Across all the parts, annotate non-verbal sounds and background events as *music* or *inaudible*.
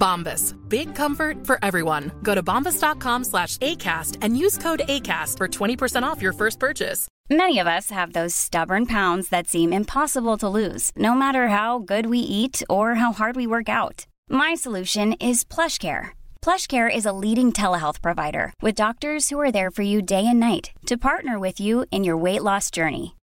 How hard we work out my solution is flush care flush care is a leading telehealth provider with doctor for you day and night to partner with you in your weight loss journey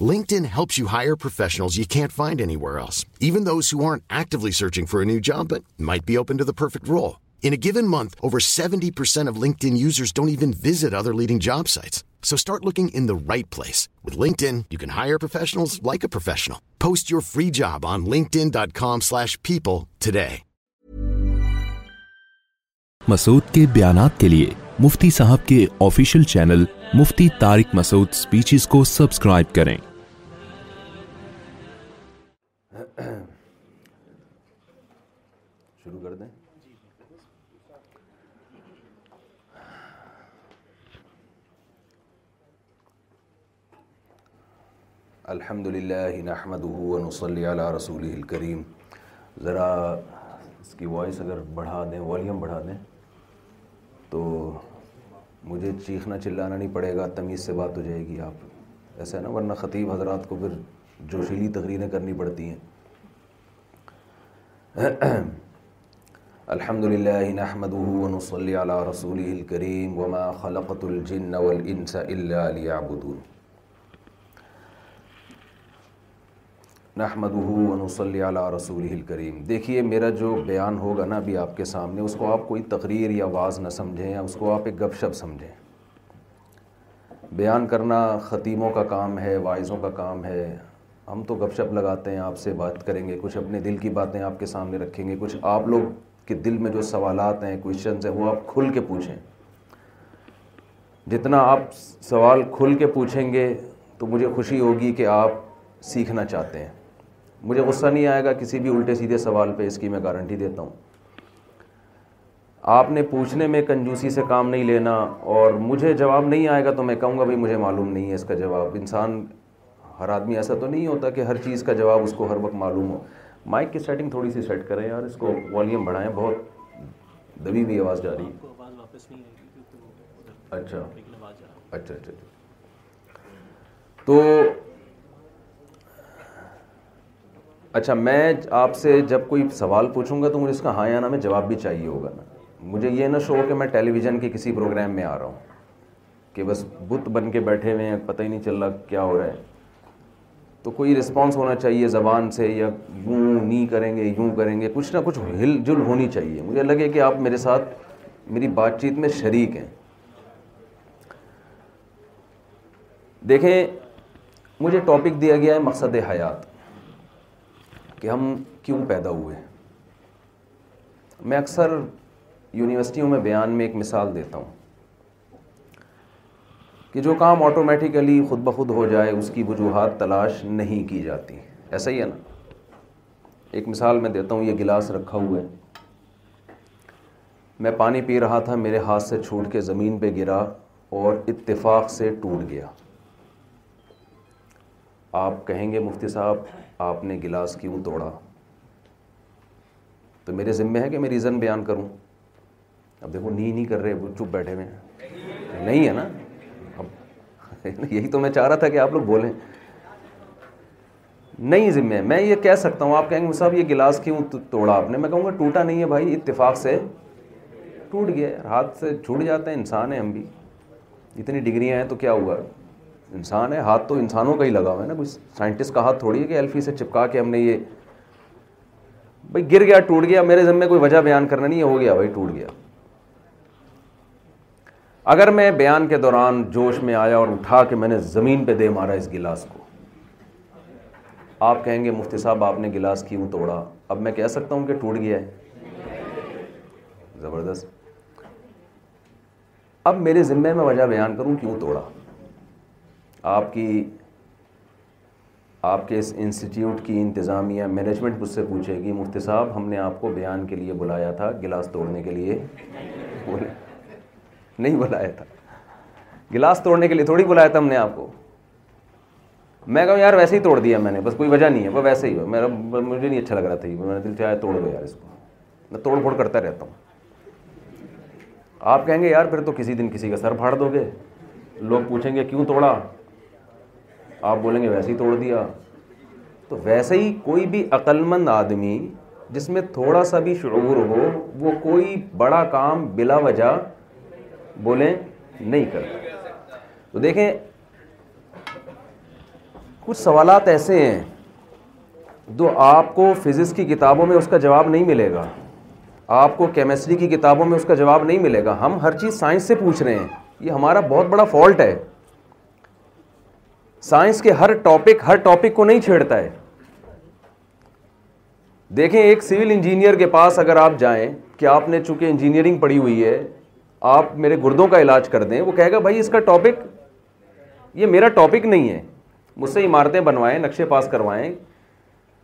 لائکشن free job people Masood کے بیانات کے لیے مفتی صاحب کے official channel Mufti Tariq Masood speeches کو subscribe کریں شروع کر دیں الحمد للہ ہن ونصلي على رسوله رسول کریم ذرا اس کی وائس اگر بڑھا دیں والیوم بڑھا دیں تو مجھے چیخنا چلانا نہیں پڑے گا تمیز سے بات ہو جائے گی آپ ایسا ہے نا ورنہ خطیب حضرات کو پھر جوشیلی تقریریں کرنی پڑتی ہیں الحمد للہ على رسوله الكريم وما خلقۃ الجن نحمده ہُونو صلی اللہ علیہ رسول الکریم دیکھیے میرا جو بیان ہوگا نا ابھی آپ کے سامنے اس کو آپ کوئی تقریر یا واض نہ سمجھیں یا اس کو آپ ایک گپ شپ سمجھیں بیان کرنا خطیموں کا کام ہے وائزوں کا کام ہے ہم تو گپ شپ لگاتے ہیں آپ سے بات کریں گے کچھ اپنے دل کی باتیں آپ کے سامنے رکھیں گے کچھ آپ لوگ کے دل میں جو سوالات ہیں کوشچنس ہیں وہ آپ کھل کے پوچھیں جتنا آپ سوال کھل کے پوچھیں گے تو مجھے خوشی ہوگی کہ آپ سیکھنا چاہتے ہیں مجھے غصہ نہیں آئے گا کسی بھی الٹے سیدھے سوال پہ اس کی میں گارنٹی دیتا ہوں آپ نے پوچھنے میں کنجوسی سے کام نہیں لینا اور مجھے جواب نہیں آئے گا تو میں کہوں گا بھائی مجھے معلوم نہیں ہے اس کا جواب انسان ہر آدمی ایسا تو نہیں ہوتا کہ ہر چیز کا جواب اس کو ہر وقت معلوم ہو مائک کی سیٹنگ تھوڑی سی سیٹ کریں یار اس کو والیوم بڑھائیں بہت دبی ہوئی آواز جا رہی ہے اچھا۔, اچھا اچھا اچھا تو اچھا میں آپ سے جب کوئی سوال پوچھوں گا تو مجھے اس کا ہاں یا نا میں جواب بھی چاہیے ہوگا نا مجھے یہ نہ شو کہ میں ٹیلی ویژن کے کسی پروگرام میں آ رہا ہوں کہ بس بت بن کے بیٹھے ہوئے ہیں پتہ ہی نہیں چل رہا کیا ہو رہا ہے تو کوئی رسپانس ہونا چاہیے زبان سے یا یوں نہیں کریں گے یوں کریں گے کچھ نہ کچھ ہل جل ہونی چاہیے مجھے لگے کہ آپ میرے ساتھ میری بات چیت میں شریک ہیں دیکھیں مجھے ٹاپک دیا گیا ہے مقصد حیات کہ ہم کیوں پیدا ہوئے میں اکثر یونیورسٹیوں میں بیان میں ایک مثال دیتا ہوں کہ جو کام آٹومیٹیکلی خود بخود ہو جائے اس کی وجوہات تلاش نہیں کی جاتی ایسا ہی ہے نا ایک مثال میں دیتا ہوں یہ گلاس رکھا ہوا ہے میں پانی پی رہا تھا میرے ہاتھ سے چھوٹ کے زمین پہ گرا اور اتفاق سے ٹوٹ گیا آپ کہیں گے مفتی صاحب آپ نے گلاس کیوں توڑا تو میرے ذمے ہے کہ میں ریزن بیان کروں اب دیکھو نی نہیں کر رہے وہ چپ بیٹھے ہوئے نہیں ہے نا اب یہی تو میں چاہ رہا تھا کہ آپ لوگ بولیں نہیں ذمہ میں یہ کہہ سکتا ہوں آپ کہیں گے صاحب یہ گلاس کیوں توڑا آپ نے میں کہوں گا ٹوٹا نہیں ہے بھائی اتفاق سے ٹوٹ گیا ہاتھ سے چھوٹ جاتے ہیں انسان ہیں ہم بھی اتنی ڈگریاں ہیں تو کیا ہوا انسان ہے ہاتھ تو انسانوں کا ہی لگا ہوا ہے نا کوئی سائنٹسٹ کا ہاتھ تھوڑی ہے کہ ایلفی سے چپکا کے ہم نے یہ بھائی گر گیا ٹوٹ گیا میرے ذمے کوئی وجہ بیان کرنا نہیں ہو گیا بھائی ٹوٹ گیا اگر میں بیان کے دوران جوش میں آیا اور اٹھا کے میں نے زمین پہ دے مارا اس گلاس کو آپ کہیں گے مفتی صاحب آپ نے گلاس کیوں توڑا اب میں کہہ سکتا ہوں کہ ٹوٹ گیا ہے زبردست اب میرے ذمے میں وجہ بیان کروں کیوں توڑا آپ کی آپ کے اس انسٹیٹیوٹ کی انتظامیہ مینجمنٹ مجھ سے پوچھے گی مفتی صاحب ہم نے آپ کو بیان کے لیے بلایا تھا گلاس توڑنے کے لیے نہیں بلایا تھا گلاس توڑنے کے لیے تھوڑی بلایا تھا ہم نے آپ کو میں کہوں یار ویسے ہی توڑ دیا میں نے بس کوئی وجہ نہیں ہے وہ ویسے ہی ہو میرا مجھے نہیں اچھا لگ رہا تھا میں نے دل چاہے توڑ دو یار اس کو میں توڑ پھوڑ کرتا رہتا ہوں آپ کہیں گے یار پھر تو کسی دن کسی کا سر پھاڑ دو گے لوگ پوچھیں گے کیوں توڑا آپ بولیں گے ویسے ہی توڑ دیا تو ویسے ہی کوئی بھی مند آدمی جس میں تھوڑا سا بھی شعور ہو وہ کوئی بڑا کام بلا وجہ بولیں نہیں کرتا تو دیکھیں کچھ سوالات ایسے ہیں جو آپ کو فزکس کی کتابوں میں اس کا جواب نہیں ملے گا آپ کو کیمسٹری کی کتابوں میں اس کا جواب نہیں ملے گا ہم ہر چیز سائنس سے پوچھ رہے ہیں یہ ہمارا بہت بڑا فالٹ ہے سائنس کے ہر ٹاپک ہر ٹاپک کو نہیں چھیڑتا ہے دیکھیں ایک سول انجینئر کے پاس اگر آپ جائیں کہ آپ نے چونکہ انجینئرنگ پڑھی ہوئی ہے آپ میرے گردوں کا علاج کر دیں وہ کہے گا بھائی اس کا ٹاپک یہ میرا ٹاپک نہیں ہے مجھ سے عمارتیں بنوائیں نقشے پاس کروائیں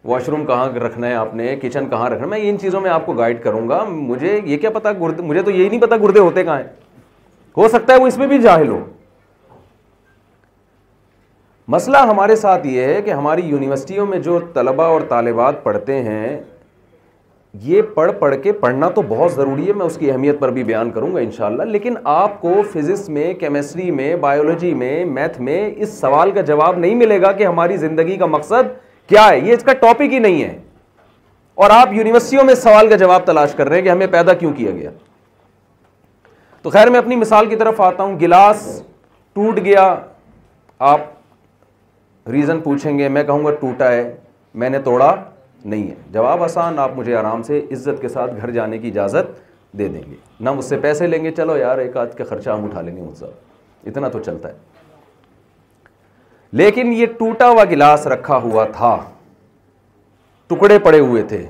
واش روم کہاں رکھنا ہے آپ نے کچن کہاں رکھنا ہے میں ان چیزوں میں آپ کو گائیڈ کروں گا مجھے یہ کیا پتا گردے مجھے تو یہی نہیں پتا گردے ہوتے کہاں ہیں ہو سکتا ہے وہ اس میں بھی جاہل ہو مسئلہ ہمارے ساتھ یہ ہے کہ ہماری یونیورسٹیوں میں جو طلباء اور طالبات پڑھتے ہیں یہ پڑھ پڑھ کے پڑھنا تو بہت ضروری ہے میں اس کی اہمیت پر بھی بیان کروں گا انشاءاللہ لیکن آپ کو فزکس میں کیمسٹری میں بایولوجی میں میتھ میں اس سوال کا جواب نہیں ملے گا کہ ہماری زندگی کا مقصد کیا ہے یہ اس کا ٹاپک ہی نہیں ہے اور آپ یونیورسٹیوں میں اس سوال کا جواب تلاش کر رہے ہیں کہ ہمیں پیدا کیوں کیا گیا تو خیر میں اپنی مثال کی طرف آتا ہوں گلاس ٹوٹ گیا آپ ریزن پوچھیں گے میں کہوں گا ٹوٹا ہے میں نے توڑا نہیں ہے جواب آسان آپ مجھے آرام سے عزت کے ساتھ گھر جانے کی اجازت دے دیں گے نہ مجھ سے پیسے لیں گے چلو یار ایک آدھ کا خرچہ ہم اٹھا لیں گے مجھ سے اتنا تو چلتا ہے لیکن یہ ٹوٹا ہوا گلاس رکھا ہوا تھا ٹکڑے پڑے ہوئے تھے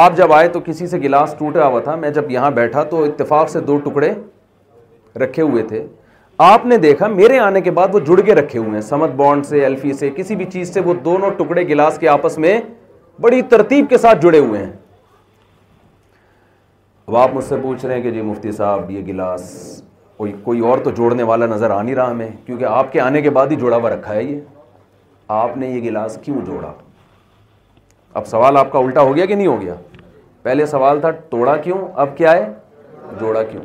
آپ جب آئے تو کسی سے گلاس ٹوٹا ہوا تھا میں جب یہاں بیٹھا تو اتفاق سے دو ٹکڑے رکھے ہوئے تھے آپ نے دیکھا میرے آنے کے بعد وہ جڑ کے رکھے ہوئے ہیں سمت بانڈ سے الفی سے کسی بھی چیز سے وہ دونوں ٹکڑے گلاس کے آپس میں بڑی ترتیب کے ساتھ جڑے ہوئے ہیں اب آپ مجھ سے پوچھ رہے ہیں کہ جی مفتی صاحب یہ گلاس کوئی کوئی اور تو جوڑنے والا نظر آ نہیں رہا ہمیں کیونکہ آپ کے آنے کے بعد ہی جڑا ہوا رکھا ہے یہ آپ نے یہ گلاس کیوں جوڑا اب سوال آپ کا الٹا ہو گیا کہ نہیں ہو گیا پہلے سوال تھا توڑا کیوں اب کیا ہے جوڑا کیوں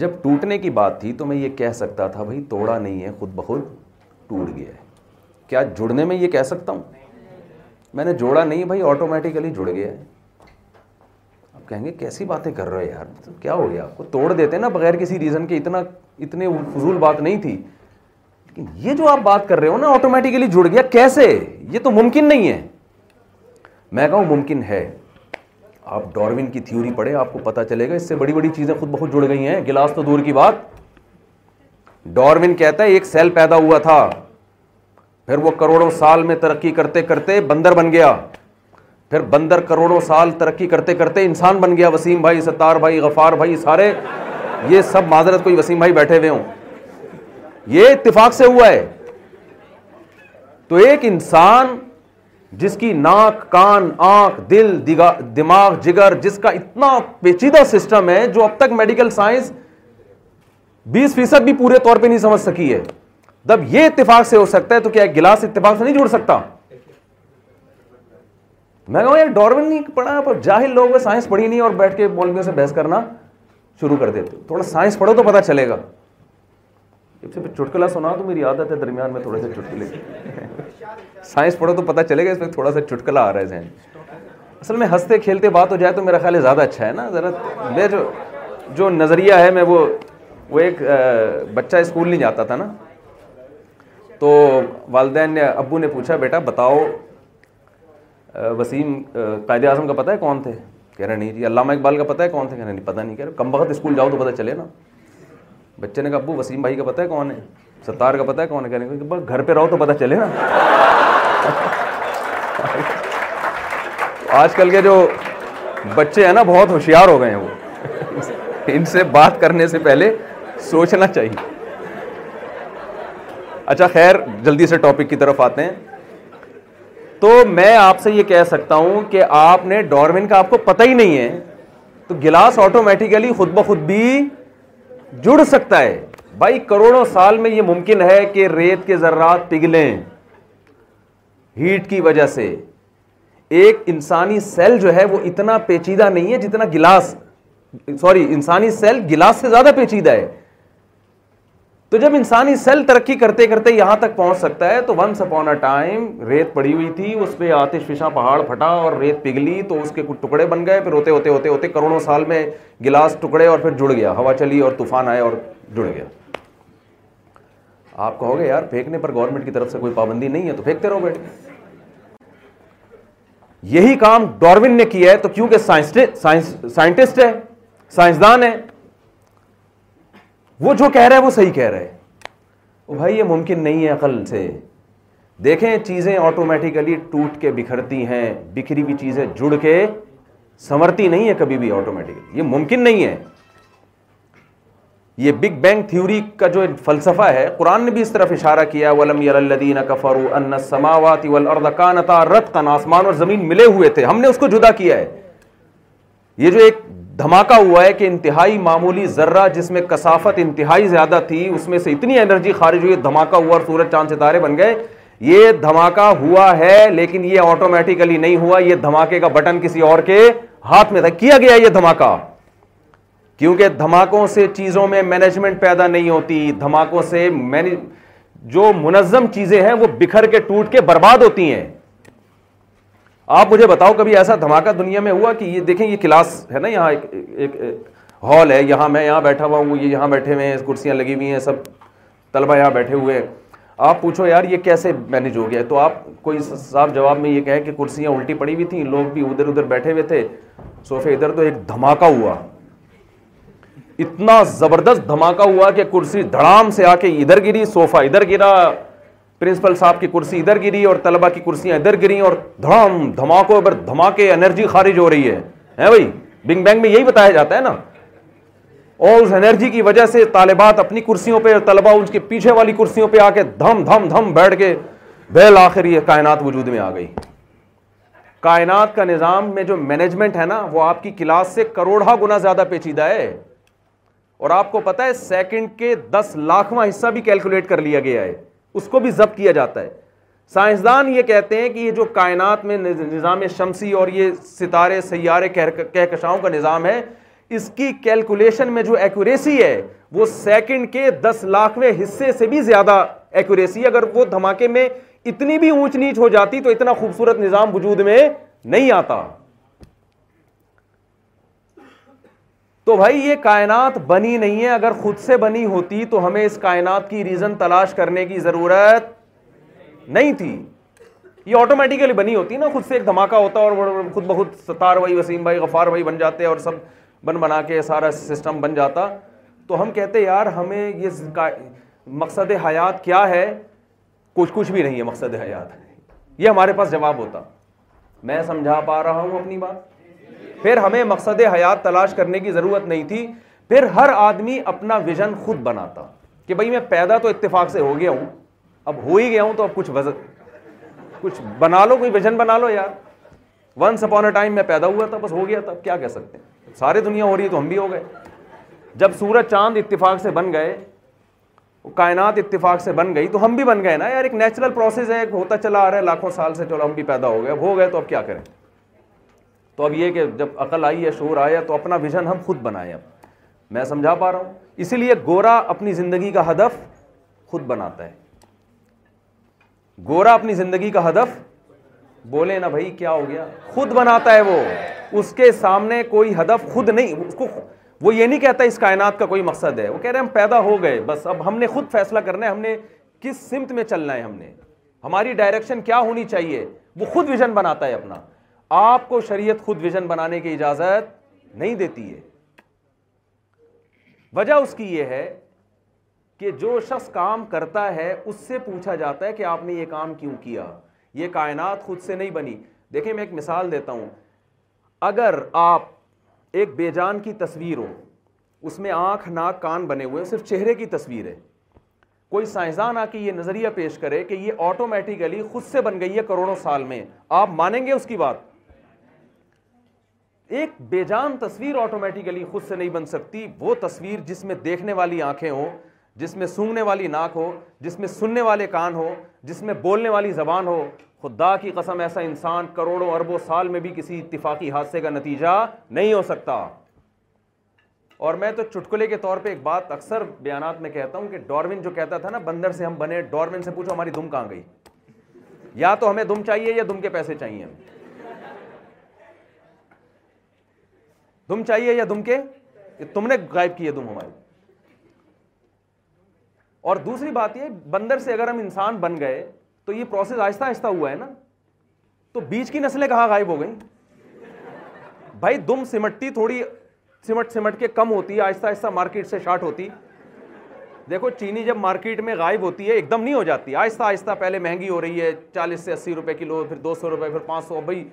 جب ٹوٹنے کی بات تھی تو میں یہ کہہ سکتا تھا بھائی توڑا نہیں ہے خود بخود ٹوٹ گیا ہے کیا جڑنے میں یہ کہہ سکتا ہوں میں نے جوڑا نہیں بھائی آٹومیٹیکلی جڑ گیا ہے آپ کہیں گے کیسی باتیں کر رہے یار کیا ہو گیا آپ کو توڑ دیتے نا بغیر کسی ریزن کے اتنا اتنے فضول بات نہیں تھی لیکن یہ جو آپ بات کر رہے ہو نا آٹومیٹیکلی جڑ گیا کیسے یہ تو ممکن نہیں ہے میں کہوں ممکن ہے آپ ڈاروین کی تھیوری پڑھے آپ کو پتا چلے گا اس سے بڑی بڑی چیزیں خود بہت گئی ہیں گلاس تو دور کی بات ڈاروین کہتا ہے ایک سیل پیدا ہوا تھا پھر وہ کروڑوں سال میں ترقی کرتے کرتے بندر بن گیا پھر بندر کروڑوں سال ترقی کرتے کرتے انسان بن گیا وسیم بھائی ستار بھائی غفار بھائی سارے یہ سب معذرت کوئی وسیم بھائی بیٹھے ہوئے ہوں یہ اتفاق سے ہوا ہے تو ایک انسان جس کی ناک کان آنکھ دل دماغ جگر جس کا اتنا پیچیدہ سسٹم ہے جو اب تک میڈیکل سائنس بیس فیصد بھی پورے طور پہ نہیں سمجھ سکی ہے جب یہ اتفاق سے ہو سکتا ہے تو کیا گلاس اتفاق سے نہیں جڑ سکتا میں کہوں یار ڈارون نہیں پڑھا پر جاہل لوگ سائنس پڑھی نہیں اور بیٹھ کے بولنے سے بحث کرنا شروع کر دیتے تھوڑا سائنس پڑھو تو پتہ چلے گا پھر چٹکلا سنا تو میری عادت ہے درمیان میں تھوڑے سے چٹکلے سائنس پڑھو تو پتہ چلے گا اس میں تھوڑا سا چٹکلا آ رہا ہے ذہن اصل میں ہنستے کھیلتے بات ہو جائے تو میرا خیال ہے زیادہ اچھا ہے نا ذرا میرا جو جو نظریہ ہے میں وہ وہ ایک بچہ اسکول نہیں جاتا تھا نا تو والدین نے ابو نے پوچھا بیٹا بتاؤ وسیم قائد اعظم کا پتہ ہے کون تھے کہہ رہے نہیں جی علامہ اقبال کا پتہ ہے کون تھے کہہ رہے نہیں پتہ نہیں کہہ رہے کم وقت اسکول جاؤ تو پتہ چلے نا بچے نے کہا ابو وسیم بھائی کا پتہ ہے کون ہے ستار کا پتہ ہے کون ہے کہنے گھر پہ رہو تو پتہ چلے نا آج کل کے جو بچے ہیں نا بہت ہوشیار ہو گئے ہیں وہ ان سے بات کرنے سے پہلے سوچنا چاہیے اچھا خیر جلدی سے ٹاپک کی طرف آتے ہیں تو میں آپ سے یہ کہہ سکتا ہوں کہ آپ نے ڈورمن کا آپ کو پتہ ہی نہیں ہے تو گلاس آٹومیٹیکلی خود بخود بھی جڑ سکتا ہے بھائی کروڑوں سال میں یہ ممکن ہے کہ ریت کے ذرات پگھلیں ہیٹ کی وجہ سے ایک انسانی سیل جو ہے وہ اتنا پیچیدہ نہیں ہے جتنا گلاس سوری انسانی سیل گلاس سے زیادہ پیچیدہ ہے تو جب انسانی سیل ترقی کرتے کرتے یہاں تک پہنچ سکتا ہے تو ونس اپون اے ٹائم ریت پڑی ہوئی تھی اس پہ آتش فشاں پہاڑ پھٹا اور ریت پگلی تو اس کے کچھ ٹکڑے بن گئے پھر ہوتے ہوتے ہوتے ہوتے کروڑوں سال میں گلاس ٹکڑے اور پھر جڑ گیا ہوا چلی اور طوفان آئے اور جڑ گیا آپ کہو گے یار پھینکنے پر گورنمنٹ کی طرف سے کوئی پابندی نہیں ہے تو پھینکتے رہو بیٹھ یہی کام ڈاروین نے کیا ہے تو کیونکہ سائنٹسٹ ہے سائنسدان ہے وہ جو کہہ رہا ہے وہ صحیح کہہ رہے بھائی یہ ممکن نہیں ہے عقل سے دیکھیں چیزیں آٹومیٹیکلی ٹوٹ کے بکھرتی ہیں بکھری ہوئی چیزیں جڑ کے سنورتی نہیں ہے کبھی بھی آٹومیٹیکلی یہ ممکن نہیں ہے یہ بگ بینگ تھیوری کا جو فلسفہ ہے قرآن نے بھی اس طرف اشارہ کیا وہ رت الدین آسمان اور زمین ملے ہوئے تھے ہم نے اس کو جدا کیا ہے یہ جو ایک دھماکہ ہوا ہے کہ انتہائی معمولی ذرہ جس میں کسافت انتہائی زیادہ تھی اس میں سے اتنی انرجی خارج ہوئی دھماکہ ہوا اور سورج چاند ستارے بن گئے یہ دھماکہ ہوا ہے لیکن یہ آٹومیٹیکلی نہیں ہوا یہ دھماکے کا بٹن کسی اور کے ہاتھ میں تھا کیا گیا یہ دھماکہ کیونکہ دھماکوں سے چیزوں میں مینجمنٹ پیدا نہیں ہوتی دھماکوں سے جو منظم چیزیں ہیں وہ بکھر کے ٹوٹ کے برباد ہوتی ہیں آپ مجھے بتاؤ کبھی ایسا دھماکہ دنیا میں ہوا کہ یہ دیکھیں یہ کلاس ہے نا یہاں ایک ہال ہے یہاں میں یہاں بیٹھا ہوا ہوں یہ یہاں بیٹھے ہوئے ہیں کرسیاں لگی ہوئی ہیں سب طلبہ یہاں بیٹھے ہوئے ہیں آپ پوچھو یار یہ کیسے مینج ہو گیا تو آپ کوئی صاف جواب میں یہ کہیں کہ کرسیاں الٹی پڑی ہوئی تھیں لوگ بھی ادھر ادھر بیٹھے ہوئے تھے صوفے ادھر تو ایک دھماکہ ہوا اتنا زبردست دھماکہ ہوا کہ کرسی دھڑام سے آ کے ادھر گری صوفہ ادھر گرا پرنسپل صاحب کی کرسی ادھر گری اور طلبہ کی کرسیاں ادھر گری اور دھڑام دھماکوں پر دھماکے انرجی خارج ہو رہی ہے ہیں بھائی بنگ بینگ میں یہی بتایا جاتا ہے نا اور اس انرجی کی وجہ سے طالبات اپنی کرسیوں پہ اور ان کے پیچھے والی کرسیوں پہ آ کے دھم دھم دھم بیٹھ کے بیل آخر یہ کائنات وجود میں آ گئی کائنات کا نظام میں جو مینجمنٹ ہے نا وہ آپ کی کلاس سے کروڑا گنا زیادہ پیچیدہ ہے اور آپ کو پتا ہے سیکنڈ کے دس لاکھواں حصہ بھی کیلکولیٹ کر لیا گیا ہے اس کو بھی ضبط کیا جاتا ہے سائنسدان یہ کہتے ہیں کہ یہ جو کائنات میں نظام شمسی اور یہ ستارے سیارے کہکشاؤں کا نظام ہے اس کی کیلکولیشن میں جو ایکوریسی ہے وہ سیکنڈ کے دس لاکھ میں حصے سے بھی زیادہ ایکوریسی اگر وہ دھماکے میں اتنی بھی اونچ نیچ ہو جاتی تو اتنا خوبصورت نظام وجود میں نہیں آتا تو بھائی یہ کائنات بنی نہیں ہے اگر خود سے بنی ہوتی تو ہمیں اس کائنات کی ریزن تلاش کرنے کی ضرورت نہیں تھی یہ آٹومیٹیکلی بنی ہوتی نا خود سے ایک دھماکہ ہوتا اور خود بخود ستار بھائی وسیم بھائی غفار بھائی بن جاتے اور سب بن بنا کے سارا سسٹم بن جاتا تو ہم کہتے یار ہمیں یہ مقصد حیات کیا ہے کچھ کچھ بھی نہیں ہے مقصد حیات یہ ہمارے پاس جواب ہوتا میں سمجھا پا رہا ہوں اپنی بات پھر ہمیں مقصد حیات تلاش کرنے کی ضرورت نہیں تھی پھر ہر آدمی اپنا ویژن خود بناتا کہ بھائی میں پیدا تو اتفاق سے ہو گیا ہوں اب ہو ہی گیا ہوں تو اب کچھ وزن کچھ بنا لو کوئی ویژن بنا لو یار ونس اپون اے ٹائم میں پیدا ہوا تھا بس ہو گیا تھا اب کیا کہہ سکتے ہیں سارے دنیا ہو رہی ہے تو ہم بھی ہو گئے جب سورج چاند اتفاق سے بن گئے کائنات اتفاق سے بن گئی تو ہم بھی بن گئے نا یار ایک نیچرل پروسیس ہے ایک ہوتا چلا آ رہا ہے لاکھوں سال سے چلو ہم بھی پیدا ہو گئے اب ہو گئے تو اب کیا کریں تو اب یہ کہ جب عقل آئی ہے شعور آیا تو اپنا ویژن ہم خود بنائیں اب میں سمجھا پا رہا ہوں اسی لیے گورا اپنی زندگی کا ہدف خود بناتا ہے گورا اپنی زندگی کا ہدف بولے نا بھائی کیا ہو گیا خود بناتا ہے وہ اس کے سامنے کوئی ہدف خود نہیں اس کو وہ یہ نہیں کہتا اس کائنات کا کوئی مقصد ہے وہ کہہ رہے ہم پیدا ہو گئے بس اب ہم نے خود فیصلہ کرنا ہے ہم نے کس سمت میں چلنا ہے ہم نے ہماری ڈائریکشن کیا ہونی چاہیے وہ خود ویژن بناتا ہے اپنا آپ کو شریعت خود ویژن بنانے کی اجازت نہیں دیتی ہے وجہ اس کی یہ ہے کہ جو شخص کام کرتا ہے اس سے پوچھا جاتا ہے کہ آپ نے یہ کام کیوں کیا یہ کائنات خود سے نہیں بنی دیکھیں میں ایک مثال دیتا ہوں اگر آپ ایک بے جان کی تصویر ہو اس میں آنکھ ناک کان بنے ہوئے صرف چہرے کی تصویر ہے کوئی سائنسدان آ کے یہ نظریہ پیش کرے کہ یہ آٹومیٹیکلی خود سے بن گئی ہے کروڑوں سال میں آپ مانیں گے اس کی بات ایک بے جان تصویر آٹومیٹیکلی خود سے نہیں بن سکتی وہ تصویر جس میں دیکھنے والی آنکھیں ہوں جس میں سونگنے والی ناک ہو جس میں سننے والے کان ہو جس میں بولنے والی زبان ہو خدا کی قسم ایسا انسان کروڑوں اربوں سال میں بھی کسی اتفاقی حادثے کا نتیجہ نہیں ہو سکتا اور میں تو چٹکلے کے طور پہ ایک بات اکثر بیانات میں کہتا ہوں کہ ڈاروین جو کہتا تھا نا بندر سے ہم بنے ڈاروین سے پوچھو ہماری دم کہاں گئی یا تو ہمیں دم چاہیے یا دم کے پیسے چاہیے ہمیں تم چاہیے یا تم نے غائب کی ہے اور دوسری بات یہ بندر سے اگر ہم انسان بن گئے تو یہ پروسیس آہستہ آہستہ ہوا ہے نا تو بیچ کی نسلیں کہاں غائب ہو گئیں بھائی دم سمٹتی تھوڑی سمٹ سمٹ کے کم ہوتی ہے آہستہ آہستہ مارکیٹ سے شارٹ ہوتی دیکھو چینی جب مارکیٹ میں غائب ہوتی ہے ایک دم نہیں ہو جاتی آہستہ آہستہ پہلے مہنگی ہو رہی ہے چالیس سے اسی روپے کلو پھر دو سو روپے پھر پانچ سو بھائی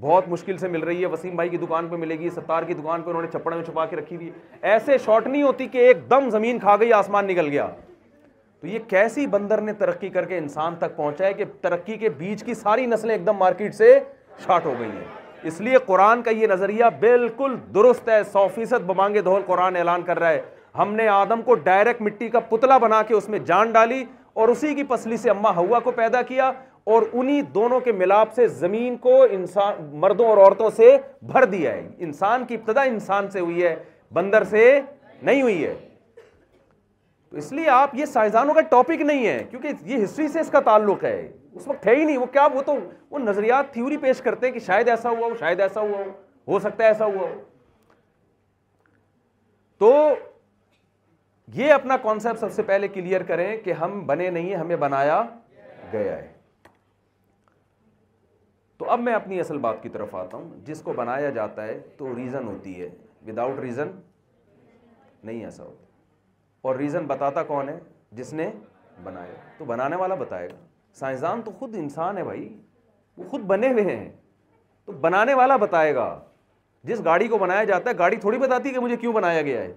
بہت مشکل سے مل رہی ہے وسیم بھائی کی دکان پہ ملے گی ستار کی دکان پہ انہوں نے چھپڑے میں چھپا کے رکھی ہوئی ایسے شارٹ نہیں ہوتی کہ ایک دم زمین کھا گئی آسمان نکل گیا تو یہ کیسی بندر نے ترقی کر کے انسان تک پہنچا ہے کہ ترقی کے بیچ کی ساری نسلیں ایک دم مارکیٹ سے شارٹ ہو گئی ہیں اس لیے قرآن کا یہ نظریہ بالکل درست ہے سو فیصد بمانگے دھول قرآن اعلان کر رہا ہے ہم نے آدم کو ڈائریکٹ مٹی کا پتلا بنا کے اس میں جان ڈالی اور اسی کی پسلی سے اماں ہوا کو پیدا کیا اور انہی دونوں کے ملاپ سے زمین کو انسان مردوں اور عورتوں سے بھر دیا ہے انسان کی ابتدا انسان سے ہوئی ہے بندر سے نہیں ہوئی ہے تو اس لیے آپ یہ سائنسدانوں کا ٹاپک نہیں ہے کیونکہ یہ ہسٹری سے اس کا تعلق ہے اس وقت ہے ہی نہیں وہ کیا وہ تو وہ نظریات تھیوری پیش کرتے ہیں کہ شاید ایسا ہوا ہو شاید ایسا ہوا ہو ہو سکتا ہے ایسا ہوا ہو تو یہ اپنا کانسیپٹ سب سے پہلے کلیئر کریں کہ ہم بنے نہیں ہیں ہمیں بنایا گیا ہے تو اب میں اپنی اصل بات کی طرف آتا ہوں جس کو بنایا جاتا ہے تو ریزن ہوتی ہے ود آؤٹ ریزن نہیں ایسا ہوتا اور ریزن بتاتا کون ہے جس نے بنایا تو بنانے والا بتائے گا سائنسدان تو خود انسان ہے بھائی وہ خود بنے ہوئے ہیں تو بنانے والا بتائے گا جس گاڑی کو بنایا جاتا ہے گاڑی تھوڑی بتاتی کہ مجھے کیوں بنایا گیا ہے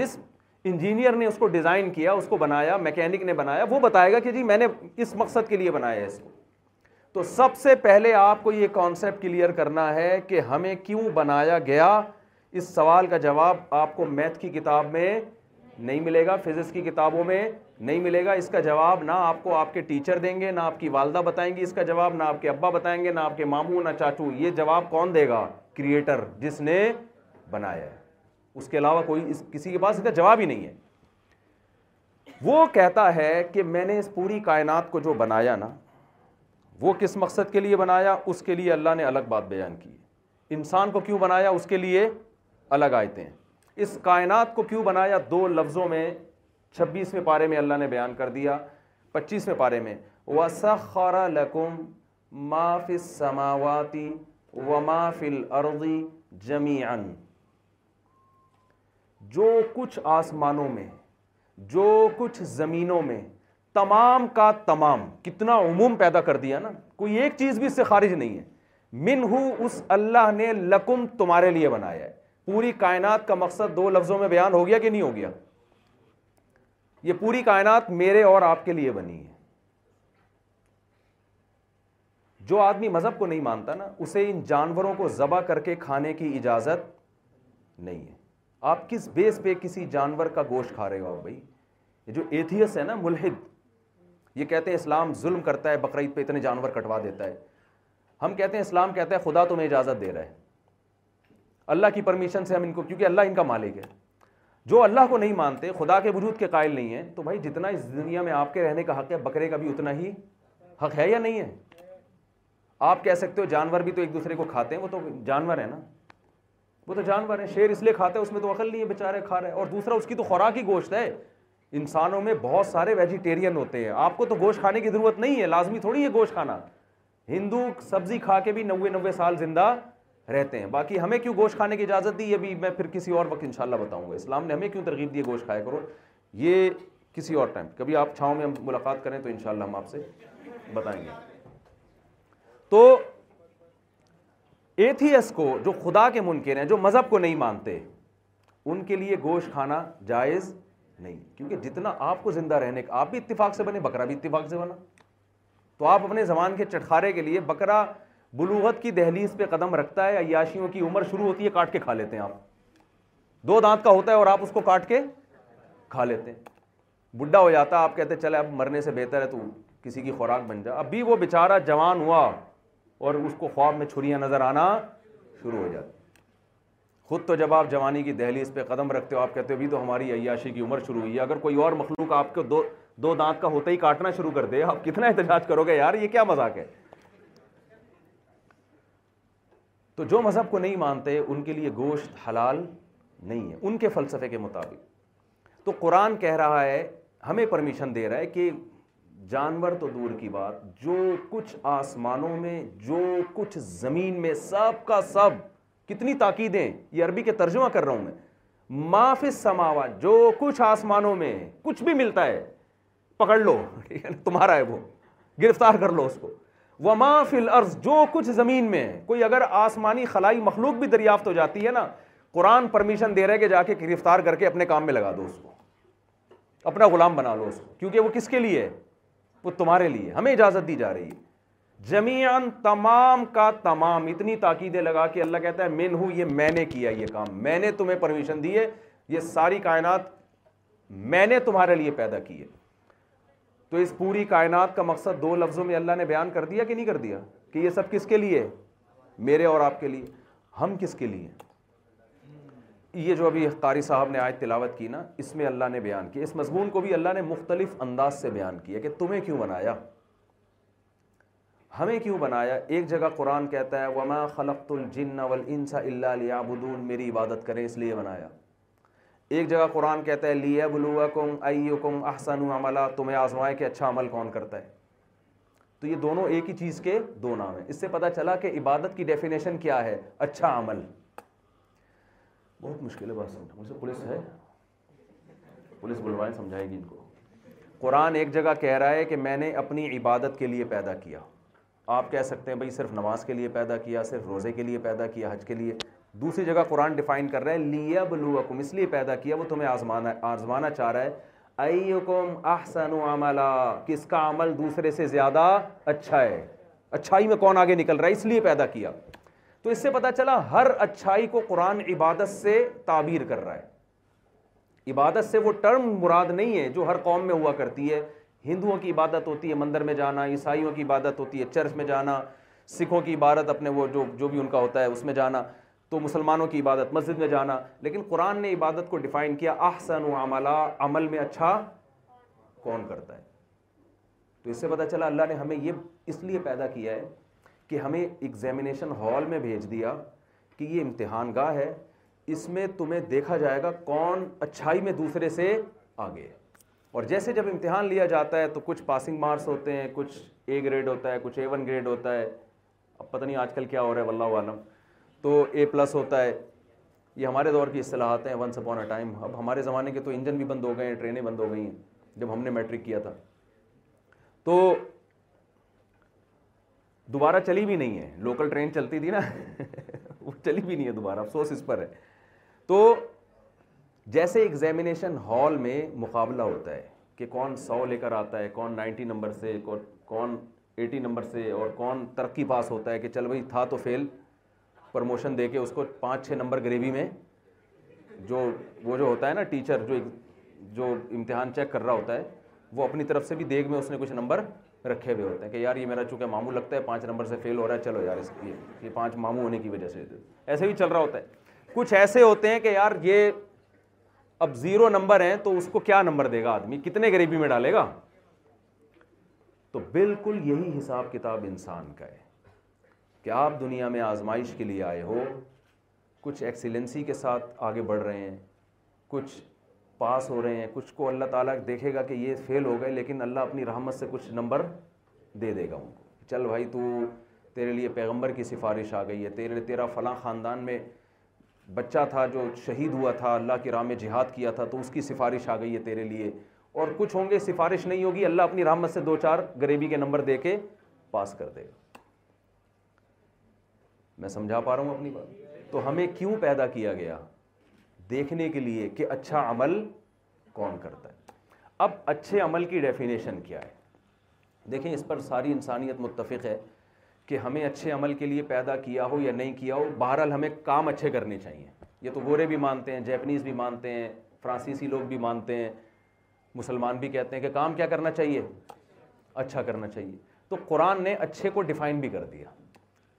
جس انجینئر نے اس کو ڈیزائن کیا اس کو بنایا میکینک نے بنایا وہ بتائے گا کہ جی میں نے اس مقصد کے لیے بنایا ہے اس کو تو سب سے پہلے آپ کو یہ کانسیپٹ کلیئر کرنا ہے کہ ہمیں کیوں بنایا گیا اس سوال کا جواب آپ کو میتھ کی کتاب میں نہیں ملے گا فزکس کی کتابوں میں نہیں ملے گا اس کا جواب نہ آپ کو آپ کے ٹیچر دیں گے نہ آپ کی والدہ بتائیں گی اس کا جواب نہ آپ کے ابا بتائیں گے نہ آپ کے ماموں نہ چاچو یہ جواب کون دے گا کریٹر جس نے بنایا ہے اس کے علاوہ کوئی اس کسی کے پاس اس کا جواب ہی نہیں ہے وہ کہتا ہے کہ میں نے اس پوری کائنات کو جو بنایا نا وہ کس مقصد کے لیے بنایا اس کے لیے اللہ نے الگ بات بیان کی انسان کو کیوں بنایا اس کے لیے الگ آئے تھے اس کائنات کو کیوں بنایا دو لفظوں میں چھبیسویں پارے میں اللہ نے بیان کر دیا پچیسویں پارے میں وَسَخَّرَ لَكُمْ ما فِي السَّمَاوَاتِ وَمَا فِي الْأَرْضِ جَمِيعًا جو کچھ آسمانوں میں جو کچھ زمینوں میں تمام کا تمام کتنا عموم پیدا کر دیا نا کوئی ایک چیز بھی اس سے خارج نہیں ہے من ہو اس اللہ نے لکم تمہارے لیے بنایا ہے پوری کائنات کا مقصد دو لفظوں میں بیان ہو گیا کہ نہیں ہو گیا یہ پوری کائنات میرے اور آپ کے لیے بنی ہے جو آدمی مذہب کو نہیں مانتا نا اسے ان جانوروں کو ذبح کر کے کھانے کی اجازت نہیں ہے آپ کس بیس پہ کسی جانور کا گوشت کھا رہے ہو بھائی یہ جو ایتھیس ہے نا ملحد یہ کہتے ہیں اسلام ظلم کرتا ہے بقرعید پہ اتنے جانور کٹوا دیتا ہے ہم کہتے ہیں اسلام کہتا ہے خدا تمہیں اجازت دے رہا ہے اللہ کی پرمیشن سے ہم ان کو کیونکہ اللہ ان کا مالک ہے جو اللہ کو نہیں مانتے خدا کے وجود کے قائل نہیں ہیں تو بھائی جتنا اس دنیا میں آپ کے رہنے کا حق ہے بکرے کا بھی اتنا ہی حق ہے یا نہیں ہے آپ کہہ سکتے ہو جانور بھی تو ایک دوسرے کو کھاتے ہیں وہ تو جانور ہے نا وہ تو جانور ہیں شیر اس لیے کھاتا ہے اس میں تو عقل نہیں ہے بےچارے کھا رہے اور دوسرا اس کی تو خوراک ہی گوشت ہے انسانوں میں بہت سارے ویجیٹیرین ہوتے ہیں آپ کو تو گوشت کھانے کی ضرورت نہیں ہے لازمی تھوڑی ہے گوشت کھانا ہندو سبزی کھا کے بھی نوے نوے سال زندہ رہتے ہیں باقی ہمیں کیوں گوشت کھانے کی اجازت دی یہ میں پھر کسی اور وقت انشاءاللہ بتاؤں گا اسلام نے ہمیں کیوں ترغیب دی گوشت کھایا کرو یہ کسی اور ٹائم کبھی آپ چھاؤں میں ملاقات کریں تو انشاءاللہ ہم آپ سے بتائیں گے تو ایتھیس کو جو خدا کے منکر ہیں جو مذہب کو نہیں مانتے ان کے لیے گوشت کھانا جائز نہیں کیونکہ جتنا آپ کو زندہ رہنے کا آپ بھی اتفاق سے بنے بکرا بھی اتفاق سے بنا تو آپ اپنے زبان کے چٹخارے کے لیے بکرا بلوغت کی دہلیز پہ قدم رکھتا ہے عیاشیوں کی عمر شروع ہوتی ہے کاٹ کے کھا لیتے ہیں آپ دو دانت کا ہوتا ہے اور آپ اس کو کاٹ کے کھا لیتے ہیں بڈھا ہو جاتا ہے آپ کہتے چلے اب مرنے سے بہتر ہے تو کسی کی خوراک بن جا اب بھی وہ بیچارہ جوان ہوا اور اس کو خواب میں چھریاں نظر آنا شروع ہو جاتی خود تو جب آپ جوانی کی دہلی اس پہ قدم رکھتے ہو آپ کہتے ہو بھی تو ہماری عیاشی کی عمر شروع ہوئی ہے اگر کوئی اور مخلوق آپ کو دو دو دانت کا ہوتا ہی کاٹنا شروع کر دے آپ کتنا احتجاج کرو گے یار یہ کیا مذاق ہے تو جو مذہب کو نہیں مانتے ان کے لیے گوشت حلال نہیں ہے ان کے فلسفے کے مطابق تو قرآن کہہ رہا ہے ہمیں پرمیشن دے رہا ہے کہ جانور تو دور کی بات جو کچھ آسمانوں میں جو کچھ زمین میں سب کا سب کتنی تاکیدیں یہ عربی کے ترجمہ کر رہا ہوں میں معاف سماوا جو کچھ آسمانوں میں کچھ بھی ملتا ہے پکڑ لو تمہارا ہے وہ گرفتار کر لو اس کو وہ معاف الارض جو کچھ زمین میں کوئی اگر آسمانی خلائی مخلوق بھی دریافت ہو جاتی ہے نا قرآن پرمیشن دے رہے کہ جا کے گرفتار کر کے اپنے کام میں لگا دو اس کو اپنا غلام بنا لو اس کو کیونکہ وہ کس کے لیے ہے وہ تمہارے لیے ہمیں اجازت دی جا رہی ہے جمیان تمام کا تمام اتنی تاکیدیں لگا کہ اللہ کہتا ہے میں نے کیا یہ کام میں نے تمہیں پرمیشن دی ہے یہ ساری کائنات میں نے تمہارے لیے پیدا کی ہے تو اس پوری کائنات کا مقصد دو لفظوں میں اللہ نے بیان کر دیا کہ نہیں کر دیا کہ یہ سب کس کے لیے میرے اور آپ کے لیے ہم کس کے لیے یہ جو ابھی قاری صاحب نے آیت تلاوت کی نا اس میں اللہ نے بیان کی اس مضمون کو بھی اللہ نے مختلف انداز سے بیان کیا کہ تمہیں کیوں بنایا ہمیں کیوں بنایا ایک جگہ قرآن کہتا ہے وما خلقت الجن والانس الا لیا میری عبادت کریں اس لیے بنایا ایک جگہ قرآن کہتا ہے لیا بلوا کم احسن عملا تمہیں آزمائے کہ اچھا عمل کون کرتا ہے تو یہ دونوں ایک ہی چیز کے دو نام ہیں اس سے پتہ چلا کہ عبادت کی ڈیفینیشن کیا ہے اچھا عمل بہت مشکل ہے بات پولیس ہے پولیس بلوائیں سمجھائے گی ان کو قرآن ایک جگہ کہہ رہا ہے کہ میں نے اپنی عبادت کے لیے پیدا کیا آپ کہہ سکتے ہیں بھائی صرف نماز کے لیے پیدا کیا صرف روزے کے لیے پیدا کیا حج کے لیے دوسری جگہ قرآن ڈیفائن کر رہا ہے لیا بلوکم اکم اس لیے پیدا کیا وہ تمہیں آزمانا آزمانا چاہ رہا ہے احسن عملہ کس کا عمل دوسرے سے زیادہ اچھا ہے اچھائی میں کون آگے نکل رہا ہے اس لیے پیدا کیا تو اس سے پتہ چلا ہر اچھائی کو قرآن عبادت سے تعبیر کر رہا ہے عبادت سے وہ ٹرم مراد نہیں ہے جو ہر قوم میں ہوا کرتی ہے ہندوؤں کی عبادت ہوتی ہے مندر میں جانا عیسائیوں کی عبادت ہوتی ہے چرچ میں جانا سکھوں کی عبادت اپنے وہ جو جو بھی ان کا ہوتا ہے اس میں جانا تو مسلمانوں کی عبادت مسجد میں جانا لیکن قرآن نے عبادت کو ڈیفائن کیا احسن و عملہ عمل میں اچھا کون کرتا ہے تو اس سے پتہ چلا اللہ نے ہمیں یہ اس لیے پیدا کیا ہے کہ ہمیں ایگزامینیشن ہال میں بھیج دیا کہ یہ امتحان گاہ ہے اس میں تمہیں دیکھا جائے گا کون اچھائی میں دوسرے سے آگے اور جیسے جب امتحان لیا جاتا ہے تو کچھ پاسنگ مارکس ہوتے ہیں کچھ اے گریڈ ہوتا ہے کچھ اے ون گریڈ ہوتا ہے اب پتہ نہیں آج کل کیا ہو رہا ہے واللہ عالم تو اے پلس ہوتا ہے یہ ہمارے دور کی اصطلاحات ہیں ونس اپون اے ٹائم اب ہمارے زمانے کے تو انجن بھی بند ہو گئے ہیں ٹرینیں بند ہو گئی ہیں جب ہم نے میٹرک کیا تھا تو دوبارہ چلی بھی نہیں ہے لوکل ٹرین چلتی تھی نا *laughs* وہ چلی بھی نہیں ہے دوبارہ افسوس اس پر ہے تو جیسے ایگزامینیشن ہال میں مقابلہ ہوتا ہے کہ کون سو لے کر آتا ہے کون نائنٹی نمبر سے کون ایٹی نمبر سے اور کون ترقی پاس ہوتا ہے کہ چل بھائی تھا تو فیل پرموشن دے کے اس کو پانچ چھ نمبر گریوی میں جو وہ جو ہوتا ہے نا ٹیچر جو جو امتحان چیک کر رہا ہوتا ہے وہ اپنی طرف سے بھی دیکھ میں اس نے کچھ نمبر رکھے ہوئے ہوتے ہیں کہ یار یہ میرا چونکہ مامو لگتا ہے پانچ نمبر سے فیل ہو رہا ہے چلو یار اس یہ پانچ ماموں ہونے کی وجہ سے ایسے بھی چل رہا ہوتا ہے کچھ ایسے ہوتے ہیں کہ یار یہ اب زیرو نمبر ہیں تو اس کو کیا نمبر دے گا آدمی کتنے غریبی میں ڈالے گا تو بالکل یہی حساب کتاب انسان کا ہے کہ آپ دنیا میں آزمائش کے لیے آئے ہو کچھ ایکسیلنسی کے ساتھ آگے بڑھ رہے ہیں کچھ پاس ہو رہے ہیں کچھ کو اللہ تعالیٰ دیکھے گا کہ یہ فیل ہو گئے لیکن اللہ اپنی رحمت سے کچھ نمبر دے دے گا ان کو چل بھائی تو تیرے لیے پیغمبر کی سفارش آ گئی ہے تیرے تیرا فلاں خاندان میں بچہ تھا جو شہید ہوا تھا اللہ کی راہ میں جہاد کیا تھا تو اس کی سفارش آ گئی ہے تیرے لیے اور کچھ ہوں گے سفارش نہیں ہوگی اللہ اپنی رحمت سے دو چار غریبی کے نمبر دے کے پاس کر دے گا میں سمجھا پا رہا ہوں اپنی بات تو ہمیں کیوں پیدا کیا گیا دیکھنے کے لیے کہ اچھا عمل کون کرتا ہے اب اچھے عمل کی ڈیفینیشن کیا ہے دیکھیں اس پر ساری انسانیت متفق ہے کہ ہمیں اچھے عمل کے لیے پیدا کیا ہو یا نہیں کیا ہو بہرحال ہمیں کام اچھے کرنے چاہیے یہ تو گورے بھی مانتے ہیں جیپنیز بھی مانتے ہیں فرانسیسی لوگ بھی مانتے ہیں مسلمان بھی کہتے ہیں کہ کام کیا کرنا چاہیے اچھا کرنا چاہیے تو قرآن نے اچھے کو ڈیفائن بھی کر دیا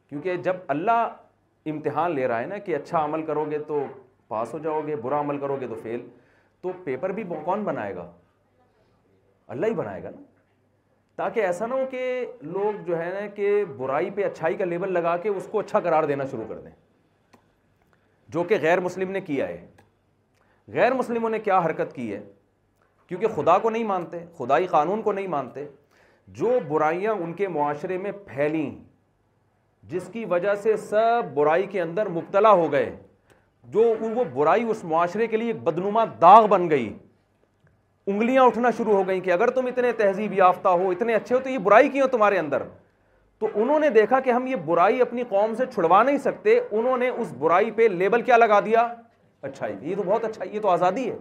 کیونکہ جب اللہ امتحان لے رہا ہے نا کہ اچھا عمل کرو گے تو پاس ہو جاؤ گے برا عمل کرو گے تو فیل تو پیپر بھی کون بنائے گا اللہ ہی بنائے گا نا تاکہ ایسا نہ ہو کہ لوگ جو ہے نا کہ برائی پہ اچھائی کا لیبل لگا کے اس کو اچھا قرار دینا شروع کر دیں جو کہ غیر مسلم نے کیا ہے غیر مسلموں نے کیا حرکت کی ہے کیونکہ خدا کو نہیں مانتے خدائی قانون کو نہیں مانتے جو برائیاں ان کے معاشرے میں پھیلیں جس کی وجہ سے سب برائی کے اندر مبتلا ہو گئے جو ان وہ برائی اس معاشرے کے لیے ایک بدنما داغ بن گئی انگلیاں اٹھنا شروع ہو گئیں کہ اگر تم اتنے تہذیب یافتہ ہو اتنے اچھے ہو تو یہ برائی کیوں تمہارے اندر تو انہوں نے دیکھا کہ ہم یہ برائی اپنی قوم سے چھڑوا نہیں سکتے انہوں نے اس برائی پہ لیبل کیا لگا دیا اچھائی یہ تو بہت اچھا یہ تو آزادی ہے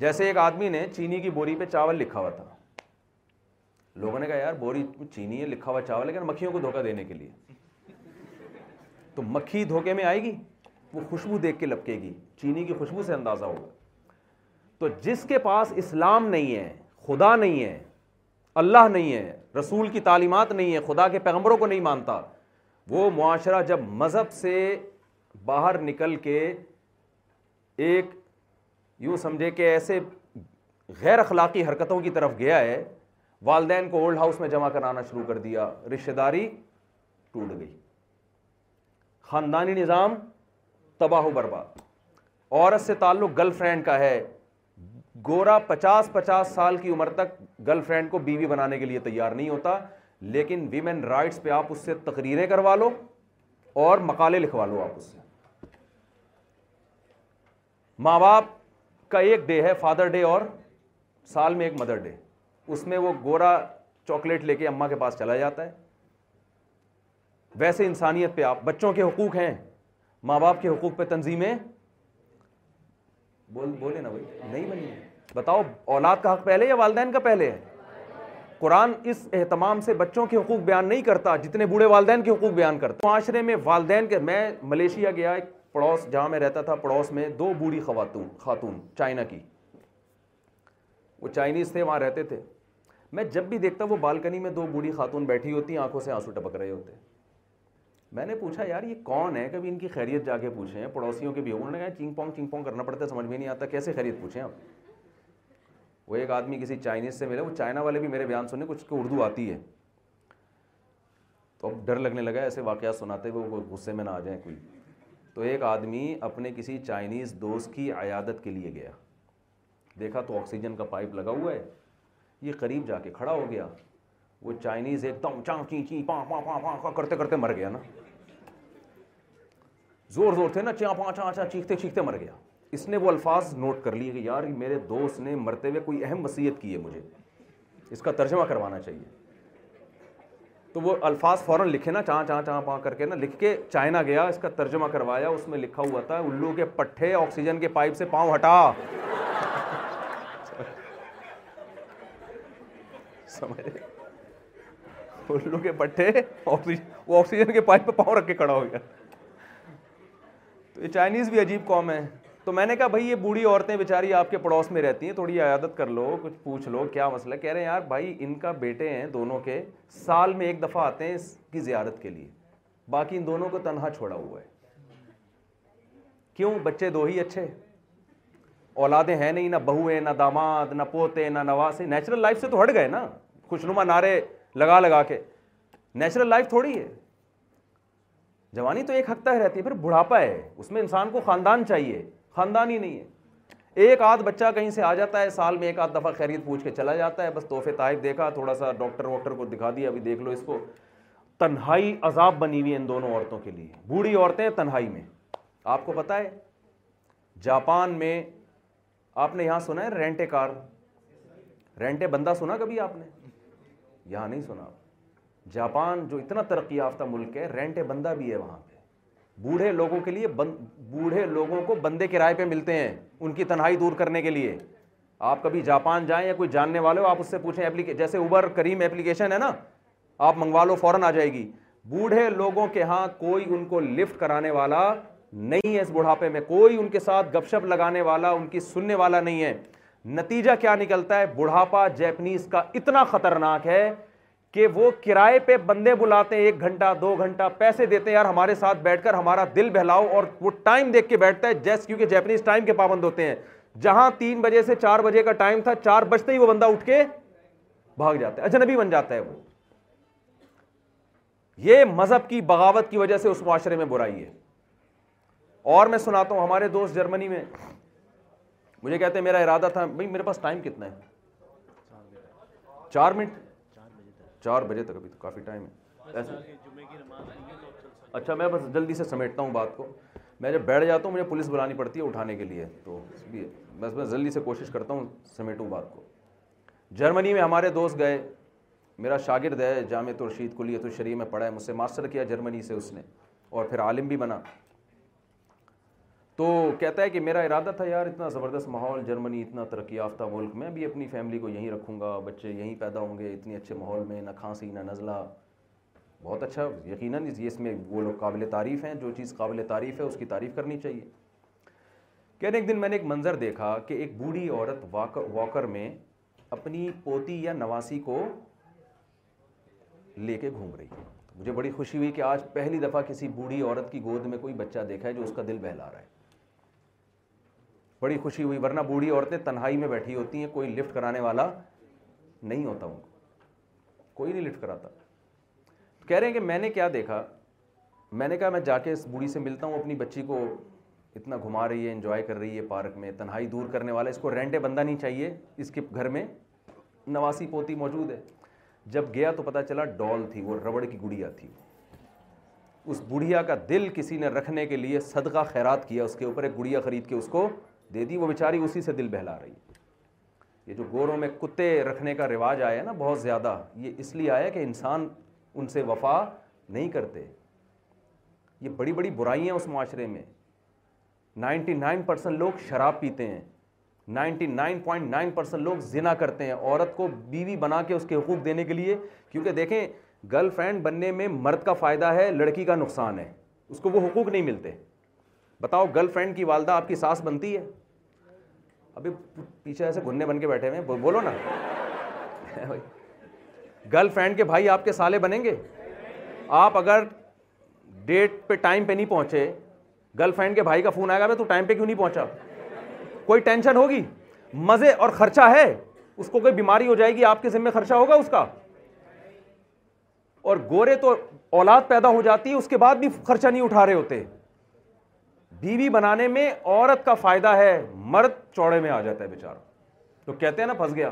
جیسے ایک آدمی نے چینی کی بوری پہ چاول لکھا ہوا تھا لوگوں نے کہا یار بوری چینی ہے لکھا ہوا چاول لیکن مکھیوں کو دھوکہ دینے کے لیے تو مکھی دھوکے میں آئے گی وہ خوشبو دیکھ کے لپکے گی چینی کی خوشبو سے اندازہ ہوگا تو جس کے پاس اسلام نہیں ہے خدا نہیں ہے اللہ نہیں ہے رسول کی تعلیمات نہیں ہے خدا کے پیغمبروں کو نہیں مانتا وہ معاشرہ جب مذہب سے باہر نکل کے ایک یوں سمجھے کہ ایسے غیر اخلاقی حرکتوں کی طرف گیا ہے والدین کو اولڈ ہاؤس میں جمع کرانا شروع کر دیا رشتہ داری ٹوٹ گئی خاندانی نظام تباہ و برباد عورت سے تعلق گرل فرینڈ کا ہے گورا پچاس پچاس سال کی عمر تک گرل فرینڈ کو بیوی بنانے کے لیے تیار نہیں ہوتا لیکن ویمن رائٹس پہ آپ اس سے تقریریں کروا لو اور مقالے لکھوا لو آپ اس سے ماں باپ کا ایک ڈے ہے فادر ڈے اور سال میں ایک مدر ڈے اس میں وہ گورا چاکلیٹ لے کے اماں کے پاس چلا جاتا ہے ویسے انسانیت پہ آپ بچوں کے حقوق ہیں ماں باپ کے حقوق پہ تنظیمیں بول بولے نا بھائی نہیں بنی بتاؤ اولاد کا حق پہلے یا والدین کا پہلے ہے قرآن اس اہتمام سے بچوں کے حقوق بیان نہیں کرتا جتنے بوڑھے والدین کے حقوق بیان کرتا معاشرے میں والدین کے میں ملیشیا گیا ایک پڑوس جہاں میں رہتا تھا پڑوس میں دو بوڑھی خواتون خاتون چائنا کی وہ چائنیز تھے وہاں رہتے تھے میں جب بھی دیکھتا وہ بالکنی میں دو بوڑھی خاتون بیٹھی ہوتی ہیں آنکھوں سے آنسو ٹپک رہے ہوتے میں نے پوچھا یار یہ کون ہے کبھی ان کی خیریت جا کے پوچھیں پڑوسیوں کے بھی انہوں نے کہا چنگ پونگ چنگ پونگ کرنا پڑتا ہے سمجھ میں نہیں آتا کیسے خیریت پوچھیں آپ وہ ایک آدمی کسی چائنیز سے ملے وہ چائنا والے بھی میرے بیان سننے کچھ کو اردو آتی ہے تو اب ڈر لگنے لگا ایسے واقعات سناتے وہ غصے میں نہ آ جائیں کوئی تو ایک آدمی اپنے کسی چائنیز دوست کی عیادت کے لیے گیا دیکھا تو آکسیجن کا پائپ لگا ہوا ہے یہ قریب جا کے کھڑا ہو گیا وہ چائنیز ایک دم چاں چی چی پاں پاں پاں پاں کرتے کرتے مر گیا نا زور زور تھے نا چاہ چاں چاہ چیختے چیختے مر گیا اس نے وہ الفاظ نوٹ کر لیے کہ یار میرے دوست نے مرتے ہوئے کوئی اہم وصیت کی ہے مجھے اس کا ترجمہ کروانا چاہیے تو وہ الفاظ فوراً لکھے نا چاں چاں چاں پاں کر کے نا لکھ کے چائنا گیا اس کا ترجمہ کروایا اس میں لکھا ہوا تھا الو کے پٹھے آکسیجن کے پائپ سے پاؤں ہٹا الو کے پٹھے وہ آکسیجن کے پائپ پہ پاؤں رکھ کے کھڑا ہو گیا تو یہ چائنیز بھی عجیب قوم ہے تو میں نے کہا بھائی یہ بوڑھی عورتیں بیچاری آپ کے پڑوس میں رہتی ہیں تھوڑی عیادت کر لو کچھ پوچھ لو کیا مسئلہ کہہ رہے ہیں یار بھائی ان کا بیٹے ہیں دونوں کے سال میں ایک دفعہ آتے ہیں اس کی زیارت کے لیے باقی ان دونوں کو تنہا چھوڑا ہوا ہے کیوں بچے دو ہی اچھے اولادیں ہیں نہیں نہ ہیں نہ داماد نہ پوتے نہ نواسے نیچرل لائف سے تو ہٹ گئے نا خوشنما نعرے لگا لگا کے نیچرل لائف تھوڑی ہے جوانی تو ایک ہفتہ تک رہتی ہے پھر بڑھاپا ہے اس میں انسان کو خاندان چاہیے خاندان ہی نہیں ہے ایک آدھ بچہ کہیں سے آ جاتا ہے سال میں ایک آدھ دفعہ خیریت پوچھ کے چلا جاتا ہے بس تحفے طائف دیکھا تھوڑا سا ڈاکٹر واکٹر کو دکھا دیا ابھی دیکھ لو اس کو تنہائی عذاب بنی ہوئی ہے ان دونوں عورتوں کے لیے بوڑھی عورتیں تنہائی میں آپ کو پتہ ہے جاپان میں آپ نے یہاں سنا ہے رینٹے کار رینٹے بندہ سنا کبھی آپ نے یہاں نہیں سنا آپ جاپان جو اتنا ترقی یافتہ ملک ہے رینٹ بندہ بھی ہے وہاں پہ بوڑھے لوگوں کے لیے بوڑھے لوگوں کو بندے کرائے پہ ملتے ہیں ان کی تنہائی دور کرنے کے لیے آپ کبھی جاپان جائیں یا کوئی جاننے والے ہو آپ اس سے پوچھیں جیسے اوبر کریم اپلیکیشن ہے نا آپ منگوا لو فوراً آ جائے گی بوڑھے لوگوں کے ہاں کوئی ان کو لفٹ کرانے والا نہیں ہے اس بڑھاپے میں کوئی ان کے ساتھ گپ شپ لگانے والا ان کی سننے والا نہیں ہے نتیجہ کیا نکلتا ہے بڑھاپا جیپنیز کا اتنا خطرناک ہے کہ وہ کرائے پہ بندے بلاتے ہیں ایک گھنٹہ دو گھنٹہ پیسے دیتے ہیں یار ہمارے ساتھ بیٹھ کر ہمارا دل بہلاؤ اور وہ ٹائم دیکھ کے بیٹھتا ہے جیسے کیونکہ جیپنیز ٹائم کے پابند ہوتے ہیں جہاں تین بجے سے چار بجے کا ٹائم تھا چار بجتے ہی وہ بندہ اٹھ کے بھاگ جاتا ہے اجنبی بن جاتا ہے وہ یہ مذہب کی بغاوت کی وجہ سے اس معاشرے میں برائی ہے اور میں سناتا ہوں ہمارے دوست جرمنی میں مجھے کہتے ہیں میرا ارادہ تھا بھائی میرے پاس ٹائم کتنا ہے چار منٹ چار بجے تک ابھی تو کافی ٹائم ہے اچھا میں بس جلدی سے سمیٹتا ہوں بات کو میں جب بیٹھ جاتا ہوں مجھے پولیس بلانی پڑتی ہے اٹھانے کے لیے تو بس میں جلدی سے کوشش کرتا ہوں سمیٹوں بات کو جرمنی میں ہمارے دوست گئے میرا شاگرد ہے جامع رشید کلیت الشریع میں پڑھا ہے مجھ سے ماسٹر کیا جرمنی سے اس نے اور پھر عالم بھی بنا تو کہتا ہے کہ میرا ارادہ تھا یار اتنا زبردست ماحول جرمنی اتنا ترقی یافتہ ملک میں بھی اپنی فیملی کو یہیں رکھوں گا بچے یہیں پیدا ہوں گے اتنے اچھے ماحول میں نہ کھانسی نہ نزلہ بہت اچھا یقیناً اس میں وہ لوگ قابل تعریف ہیں جو چیز قابل تعریف ہے اس کی تعریف کرنی چاہیے کہنے ایک دن میں نے ایک منظر دیکھا کہ ایک بوڑھی عورت واکر میں اپنی پوتی یا نواسی کو لے کے گھوم رہی ہے مجھے بڑی خوشی ہوئی کہ آج پہلی دفعہ کسی بوڑھی عورت کی گود میں کوئی بچہ دیکھا ہے جو اس کا دل بہلا رہا ہے بڑی خوشی ہوئی ورنہ بوڑھی عورتیں تنہائی میں بیٹھی ہوتی ہیں کوئی لفٹ کرانے والا نہیں ہوتا ان کو کوئی نہیں لفٹ کراتا کہہ رہے ہیں کہ میں نے کیا دیکھا میں نے کہا میں جا کے اس بوڑھی سے ملتا ہوں اپنی بچی کو اتنا گھما رہی ہے انجوائے کر رہی ہے پارک میں تنہائی دور کرنے والا اس کو رینٹے بندہ نہیں چاہیے اس کے گھر میں نواسی پوتی موجود ہے جب گیا تو پتہ چلا ڈال تھی وہ ربڑ کی گڑیا تھی اس بڑھیا کا دل کسی نے رکھنے کے لیے صدقہ خیرات کیا اس کے اوپر ایک گڑیا خرید کے اس کو دے دی وہ بیچاری اسی سے دل بہلا رہی یہ جو گوروں میں کتے رکھنے کا رواج آیا ہے نا بہت زیادہ یہ اس لیے آیا کہ انسان ان سے وفا نہیں کرتے یہ بڑی بڑی برائیاں ہیں اس معاشرے میں نائنٹی نائن پرسن لوگ شراب پیتے ہیں ninety nine point nine percent لوگ زنا کرتے ہیں عورت کو بیوی بنا کے اس کے حقوق دینے کے لیے کیونکہ دیکھیں گرل فرینڈ بننے میں مرد کا فائدہ ہے لڑکی کا نقصان ہے اس کو وہ حقوق نہیں ملتے بتاؤ گرل فرینڈ کی والدہ آپ کی ساس بنتی ہے ابھی پیچھے ایسے گننے بن کے بیٹھے ہوئے ہیں بولو نا گرل فرینڈ کے بھائی آپ کے سالے بنیں گے آپ اگر ڈیٹ پہ ٹائم پہ نہیں پہنچے گرل فرینڈ کے بھائی کا فون آئے گا میں تو ٹائم پہ کیوں نہیں پہنچا کوئی ٹینشن ہوگی مزے اور خرچہ ہے اس کو کوئی بیماری ہو جائے گی آپ کے ذمہ خرچہ ہوگا اس کا اور گورے تو اولاد پیدا ہو جاتی ہے اس کے بعد بھی خرچہ نہیں اٹھا رہے ہوتے بی بنانے میں عورت کا فائدہ ہے مرد چوڑے میں آ جاتا ہے بیچارہ تو کہتے ہیں نا پھنس گیا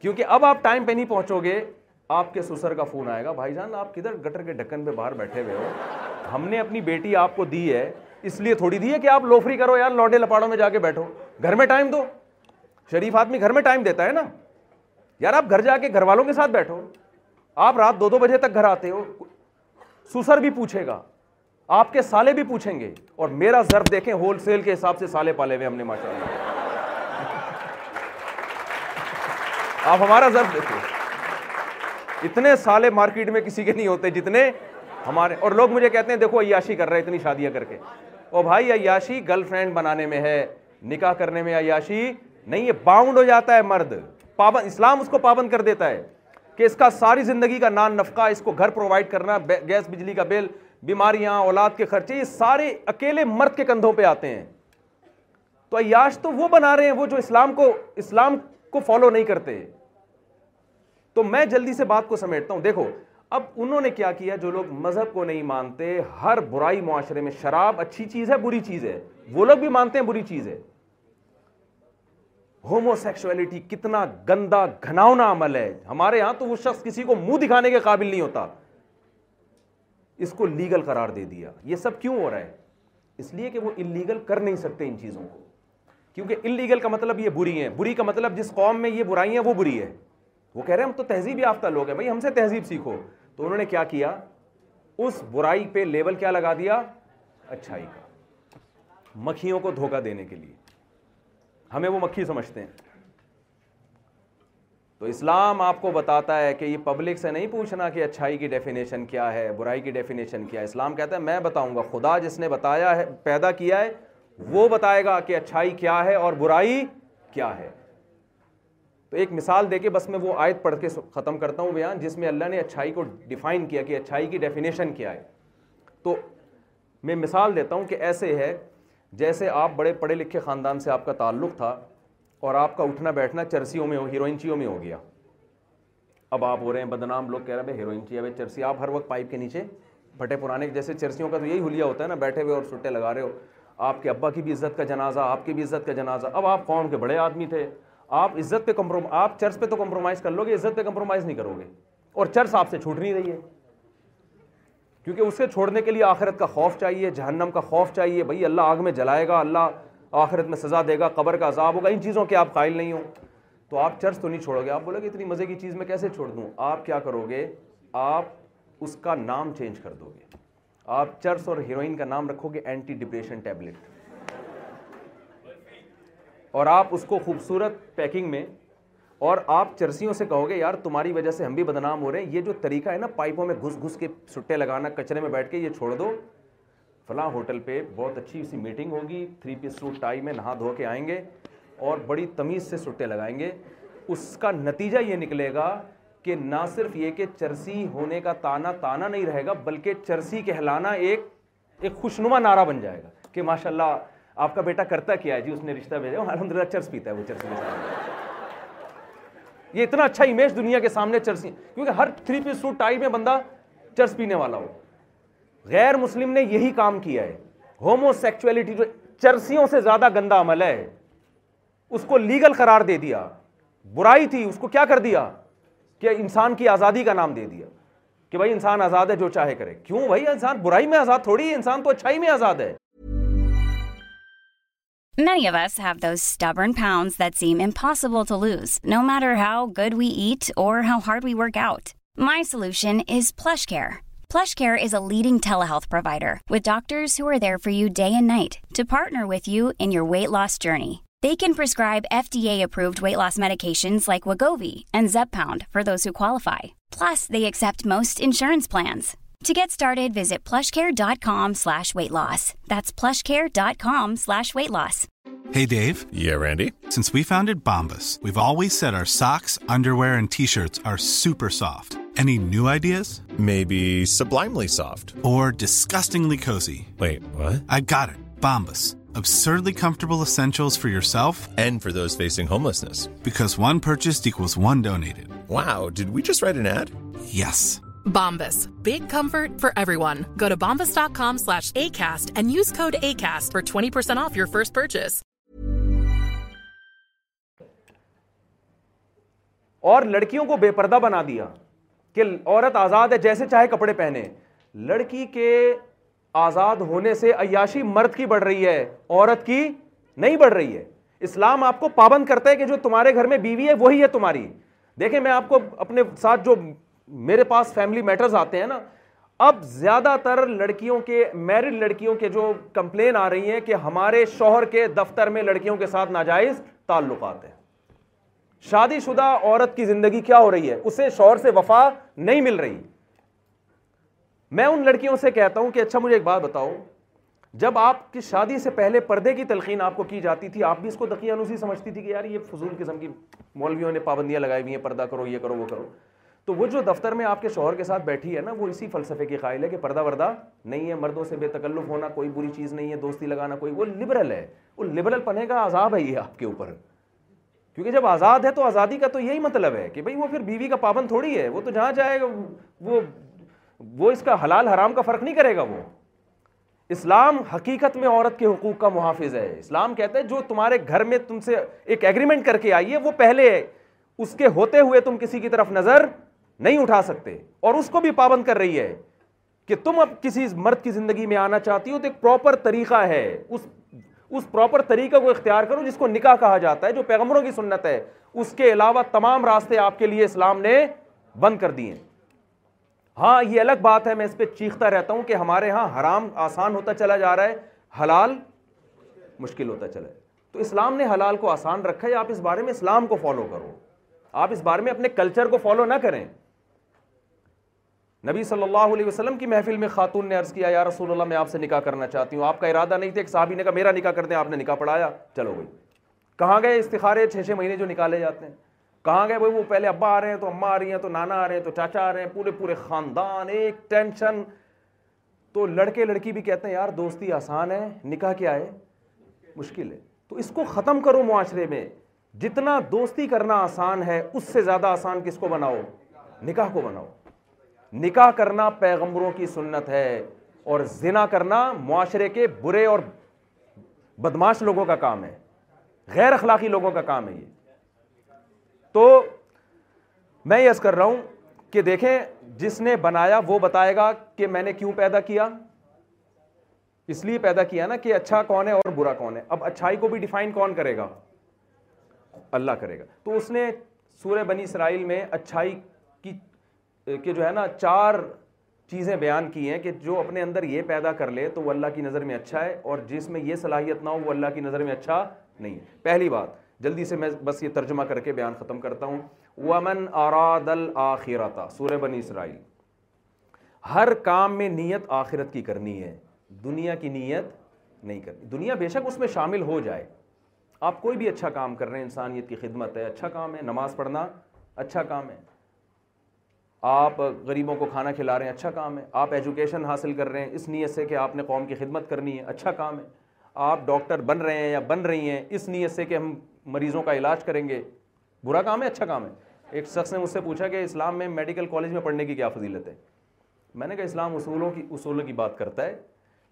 کیونکہ اب آپ ٹائم پہ نہیں پہنچو گے آپ کے سسر کا فون آئے گا بھائی جان آپ کدھر گٹر کے ڈھکن پہ باہر بیٹھے ہوئے ہو ہم نے اپنی بیٹی آپ کو دی ہے اس لیے تھوڑی دی ہے کہ آپ لوفری کرو یار لوڈے لپاڑوں میں جا کے بیٹھو گھر میں ٹائم دو شریف آدمی گھر میں ٹائم دیتا ہے نا یار آپ گھر جا کے گھر والوں کے ساتھ بیٹھو آپ رات دو دو بجے تک گھر آتے ہو سسر بھی پوچھے گا آپ کے سالے بھی پوچھیں گے اور میرا ضرب دیکھیں ہول سیل کے حساب سے سالے پالے ہوئے ہم نے ماشاء اللہ آپ ہمارا ضرب دیکھیں اتنے سالے مارکیٹ میں کسی کے نہیں ہوتے جتنے ہمارے اور لوگ مجھے کہتے ہیں دیکھو عیاشی کر رہے اتنی شادیاں کر کے او بھائی عیاشی گرل فرینڈ بنانے میں ہے نکاح کرنے میں عیاشی نہیں یہ باؤنڈ ہو جاتا ہے مرد پابند اسلام اس کو پابند کر دیتا ہے کہ اس کا ساری زندگی کا نان نفقہ اس کو گھر پرووائڈ کرنا گیس بجلی کا بل بیماریاں اولاد کے خرچے یہ سارے اکیلے مرد کے کندھوں پہ آتے ہیں تو عیاش تو وہ بنا رہے ہیں وہ جو اسلام کو اسلام کو فالو نہیں کرتے تو میں جلدی سے بات کو سمیٹتا ہوں دیکھو اب انہوں نے کیا کیا جو لوگ مذہب کو نہیں مانتے ہر برائی معاشرے میں شراب اچھی چیز ہے بری چیز ہے وہ لوگ بھی مانتے ہیں بری چیز ہے ہومو سیکسویلٹی کتنا گندا گھناؤنا عمل ہے ہمارے ہاں تو وہ شخص کسی کو منہ دکھانے کے قابل نہیں ہوتا اس کو لیگل قرار دے دیا یہ سب کیوں ہو رہا ہے اس لیے کہ وہ انلیگل کر نہیں سکتے ان چیزوں کو کیونکہ اللیگل کا مطلب یہ بری ہیں بری کا مطلب جس قوم میں یہ برائی ہیں وہ بری ہے وہ کہہ رہے ہیں ہم تو تہذیب یافتہ لوگ ہیں بھائی ہم سے تہذیب سیکھو تو انہوں نے کیا کیا اس برائی پہ لیول کیا لگا دیا اچھائی کا مکھیوں کو دھوکہ دینے کے لیے ہمیں وہ مکھی سمجھتے ہیں تو اسلام آپ کو بتاتا ہے کہ یہ پبلک سے نہیں پوچھنا کہ اچھائی کی ڈیفینیشن کیا ہے برائی کی ڈیفینیشن کیا ہے اسلام کہتا ہے میں بتاؤں گا خدا جس نے بتایا ہے پیدا کیا ہے وہ بتائے گا کہ اچھائی کیا ہے اور برائی کیا ہے تو ایک مثال دے کے بس میں وہ آیت پڑھ کے ختم کرتا ہوں بیان جس میں اللہ نے اچھائی کو ڈیفائن کیا کہ اچھائی کی ڈیفینیشن کیا ہے تو میں مثال دیتا ہوں کہ ایسے ہے جیسے آپ بڑے پڑھے لکھے خاندان سے آپ کا تعلق تھا اور آپ کا اٹھنا بیٹھنا چرسیوں میں ہو ہیروئنچیوں میں ہو گیا اب آپ ہو رہے ہیں بدنام لوگ کہہ رہے ہیں ہیروئنچی چرسی آپ ہر وقت پائپ کے نیچے بھٹے پرانے جیسے چرسیوں کا تو یہی حلیہ ہوتا ہے نا بیٹھے ہوئے اور سٹے لگا رہے ہو آپ کے ابا کی بھی عزت کا جنازہ آپ کی بھی عزت کا جنازہ اب آپ قوم کے بڑے آدمی تھے آپ عزت پہ کمپروم آپ چرس پہ تو کمپرومائز کر لو گے عزت پہ کمپرومائز نہیں کرو گے اور چرس آپ سے چھوٹ نہیں رہی ہے کیونکہ اسے چھوڑنے کے لیے آخرت کا خوف چاہیے جہنم کا خوف چاہیے بھائی اللہ آگ میں جلائے گا اللہ آخرت میں سزا دے گا قبر کا عذاب ہوگا ان چیزوں کے آپ قائل نہیں ہوں تو آپ چرس تو نہیں چھوڑو گے آپ بولو گے اتنی مزے کی چیز میں کیسے چھوڑ دوں آپ کیا کرو گے آپ اس کا نام چینج کر دو گے آپ چرس اور ہیروئن کا نام رکھو گے اینٹی ڈپریشن ٹیبلٹ اور آپ اس کو خوبصورت پیکنگ میں اور آپ چرسیوں سے کہو گے یار تمہاری وجہ سے ہم بھی بدنام ہو رہے ہیں یہ جو طریقہ ہے نا پائپوں میں گھس گھس کے سٹے لگانا کچرے میں بیٹھ کے یہ چھوڑ دو فلاں ہوٹل پہ بہت اچھی سی میٹنگ ہوگی تھری پیس سوٹ ٹائی میں نہا دھو کے آئیں گے اور بڑی تمیز سے سٹے لگائیں گے اس کا نتیجہ یہ نکلے گا کہ نہ صرف یہ کہ چرسی ہونے کا تانا تانا نہیں رہے گا بلکہ چرسی کہلانا ایک ایک خوشنما نعرہ بن جائے گا کہ ماشاء اللہ آپ کا بیٹا کرتا کیا ہے جی اس نے رشتہ بھیجا الحمد للہ چرس پیتا ہے وہ چرسی سامنے یہ اتنا اچھا امیج دنیا کے سامنے چرسی کیونکہ ہر تھری پیس سوٹ ٹائی میں بندہ چرس پینے والا ہو غیر مسلم نے یہی کام کیا ہے ہومو سیکچویلٹی جو چرسیوں سے زیادہ گندا عمل ہے اس کو لیگل قرار دے دیا برائی تھی اس کو کیا کر دیا کہ انسان کی آزادی کا نام دے دیا کہ بھائی انسان آزاد ہے جو چاہے کرے کیوں بھائی انسان برائی میں آزاد تھوڑی ہے انسان تو اچھائی میں آزاد ہے Many of us have those stubborn pounds that seem impossible to lose, no matter how good we eat or how hard we work out. My solution is Plush Care. PlushCare is a leading telehealth provider with doctors who are there for you day and night to partner with you in your weight loss journey. They can prescribe FDA-approved weight loss medications like Wegovy and Zepbound for those who qualify. Plus, they accept most insurance plans. To get started, visit plushcare.com/weightloss. That's plushcare.com/weightloss. Hey, Dave. Yeah, Randy. Since we founded Bombas, we've always said our socks, underwear, and T-shirts are super soft. لڑکیوں کو بے پردہ بنا دیا کہ عورت آزاد ہے جیسے چاہے کپڑے پہنے لڑکی کے آزاد ہونے سے عیاشی مرد کی بڑھ رہی ہے عورت کی نہیں بڑھ رہی ہے اسلام آپ کو پابند کرتا ہے کہ جو تمہارے گھر میں بیوی ہے وہی ہے تمہاری دیکھیں میں آپ کو اپنے ساتھ جو میرے پاس فیملی میٹرز آتے ہیں نا اب زیادہ تر لڑکیوں کے میرڈ لڑکیوں کے جو کمپلین آ رہی ہیں کہ ہمارے شوہر کے دفتر میں لڑکیوں کے ساتھ ناجائز تعلقات ہیں شادی شدہ عورت کی زندگی کیا ہو رہی ہے اسے شوہر سے وفا نہیں مل رہی میں ان لڑکیوں سے کہتا ہوں کہ اچھا مجھے ایک بات بتاؤ جب آپ کی شادی سے پہلے پردے کی تلقین آپ کو کی جاتی تھی آپ بھی اس کو تقی انوسی سمجھتی تھی کہ یار یہ فضول قسم کی مولویوں نے پابندیاں لگائی ہوئی ہیں پردہ کرو یہ کرو وہ کرو تو وہ جو دفتر میں آپ کے شوہر کے ساتھ بیٹھی ہے نا وہ اسی فلسفے کی قائل ہے کہ پردہ وردہ نہیں ہے مردوں سے بے تکلف ہونا کوئی بری چیز نہیں ہے دوستی لگانا کوئی وہ لبرل ہے وہ لبرل پنے کا عذاب ہے یہ آپ کے اوپر کیونکہ جب آزاد ہے تو آزادی کا تو یہی مطلب ہے کہ بھائی وہ پھر بیوی کا پابند تھوڑی ہے وہ تو جہاں جائے گا وہ وہ اس کا حلال حرام کا فرق نہیں کرے گا وہ اسلام حقیقت میں عورت کے حقوق کا محافظ ہے اسلام کہتا ہے جو تمہارے گھر میں تم سے ایک ایگریمنٹ کر کے آئی ہے وہ پہلے ہے اس کے ہوتے ہوئے تم کسی کی طرف نظر نہیں اٹھا سکتے اور اس کو بھی پابند کر رہی ہے کہ تم اب کسی مرد کی زندگی میں آنا چاہتی ہو تو ایک پراپر طریقہ ہے اس اس پراپر طریقہ کو اختیار کرو جس کو نکاح کہا جاتا ہے جو پیغمبروں کی سنت ہے اس کے علاوہ تمام راستے آپ کے لیے اسلام نے بند کر دیے ہاں یہ الگ بات ہے میں اس پہ چیختا رہتا ہوں کہ ہمارے ہاں حرام آسان ہوتا چلا جا رہا ہے حلال مشکل ہوتا چلا ہے تو اسلام نے حلال کو آسان رکھا ہے آپ اس بارے میں اسلام کو فالو کرو آپ اس بارے میں اپنے کلچر کو فالو نہ کریں نبی صلی اللہ علیہ وسلم کی محفل میں خاتون نے عرض کیا یا رسول اللہ میں آپ سے نکاح کرنا چاہتی ہوں آپ کا ارادہ نہیں تھا ایک صحابی نے کہا میرا نکاح کرتے ہیں آپ نے نکاح پڑھایا چلو بھائی کہاں گئے استخارے چھ چھ مہینے جو نکالے جاتے ہیں کہاں گئے بھائی وہ پہلے ابا آ رہے ہیں تو اماں آ رہی ہیں تو نانا آ رہے ہیں تو چاچا آ رہے ہیں پورے پورے خاندان ایک ٹینشن تو لڑکے لڑکی بھی کہتے ہیں یار دوستی آسان ہے نکاح کیا ہے مشکل ہے تو اس کو ختم کرو معاشرے میں جتنا دوستی کرنا آسان ہے اس سے زیادہ آسان کس کو بناؤ نکاح کو بناؤ نکاح کرنا پیغمبروں کی سنت ہے اور زنا کرنا معاشرے کے برے اور بدماش لوگوں کا کام ہے غیر اخلاقی لوگوں کا کام ہے یہ تو میں یس کر رہا ہوں کہ دیکھیں جس نے بنایا وہ بتائے گا کہ میں نے کیوں پیدا کیا اس لیے پیدا کیا نا کہ اچھا کون ہے اور برا کون ہے اب اچھائی کو بھی ڈیفائن کون کرے گا اللہ کرے گا تو اس نے سورہ بنی اسرائیل میں اچھائی کہ جو ہے نا چار چیزیں بیان کی ہیں کہ جو اپنے اندر یہ پیدا کر لے تو وہ اللہ کی نظر میں اچھا ہے اور جس میں یہ صلاحیت نہ ہو وہ اللہ کی نظر میں اچھا نہیں ہے پہلی بات جلدی سے میں بس یہ ترجمہ کر کے بیان ختم کرتا ہوں سورہ بنی اسرائیل ہر کام میں نیت آخرت کی کرنی ہے دنیا کی نیت نہیں کرنی دنیا بے شک اس میں شامل ہو جائے آپ کوئی بھی اچھا کام کر رہے ہیں انسانیت کی خدمت ہے اچھا کام ہے نماز پڑھنا اچھا کام ہے آپ غریبوں کو کھانا کھلا رہے ہیں اچھا کام ہے آپ ایجوکیشن حاصل کر رہے ہیں اس نیت سے کہ آپ نے قوم کی خدمت کرنی ہے اچھا کام ہے آپ ڈاکٹر بن رہے ہیں یا بن رہی ہیں اس نیت سے کہ ہم مریضوں کا علاج کریں گے برا کام ہے اچھا کام ہے ایک شخص نے مجھ سے پوچھا کہ اسلام میں میڈیکل کالج میں پڑھنے کی کیا فضیلت ہے میں نے کہا اسلام اصولوں کی اصولوں کی بات کرتا ہے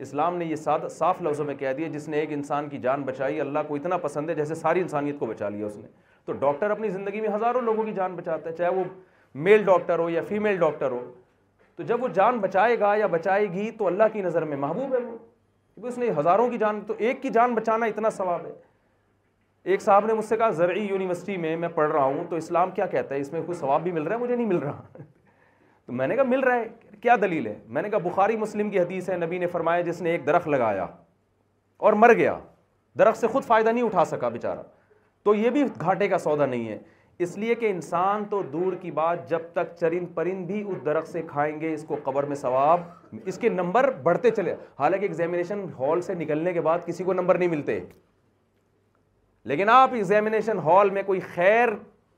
اسلام نے یہ ساتھ صاف لفظوں میں کہہ دیا جس نے ایک انسان کی جان بچائی اللہ کو اتنا پسند ہے جیسے ساری انسانیت کو بچا لیا اس نے تو ڈاکٹر اپنی زندگی میں ہزاروں لوگوں کی جان بچاتا ہے چاہے وہ میل ڈاکٹر ہو یا فیمیل ڈاکٹر ہو تو جب وہ جان بچائے گا یا بچائے گی تو اللہ کی نظر میں محبوب ہے وہ اس نے ہزاروں کی جان تو ایک کی جان بچانا اتنا ثواب ہے ایک صاحب نے مجھ سے کہا زرعی یونیورسٹی میں میں پڑھ رہا ہوں تو اسلام کیا کہتا ہے اس میں کوئی ثواب بھی مل رہا ہے مجھے نہیں مل رہا *laughs* تو میں نے کہا مل رہا ہے کیا دلیل ہے میں نے کہا بخاری مسلم کی حدیث ہے نبی نے فرمایا جس نے ایک درخت لگایا اور مر گیا درخت سے خود فائدہ نہیں اٹھا سکا بیچارہ تو یہ بھی گھاٹے کا سودا نہیں ہے اس لیے کہ انسان تو دور کی بات جب تک چرند پرند بھی اس درخت سے کھائیں گے اس کو قبر میں ثواب اس کے نمبر بڑھتے چلے حالانکہ ایگزامینیشن ہال سے نکلنے کے بعد کسی کو نمبر نہیں ملتے لیکن آپ ایگزامینیشن ہال میں کوئی خیر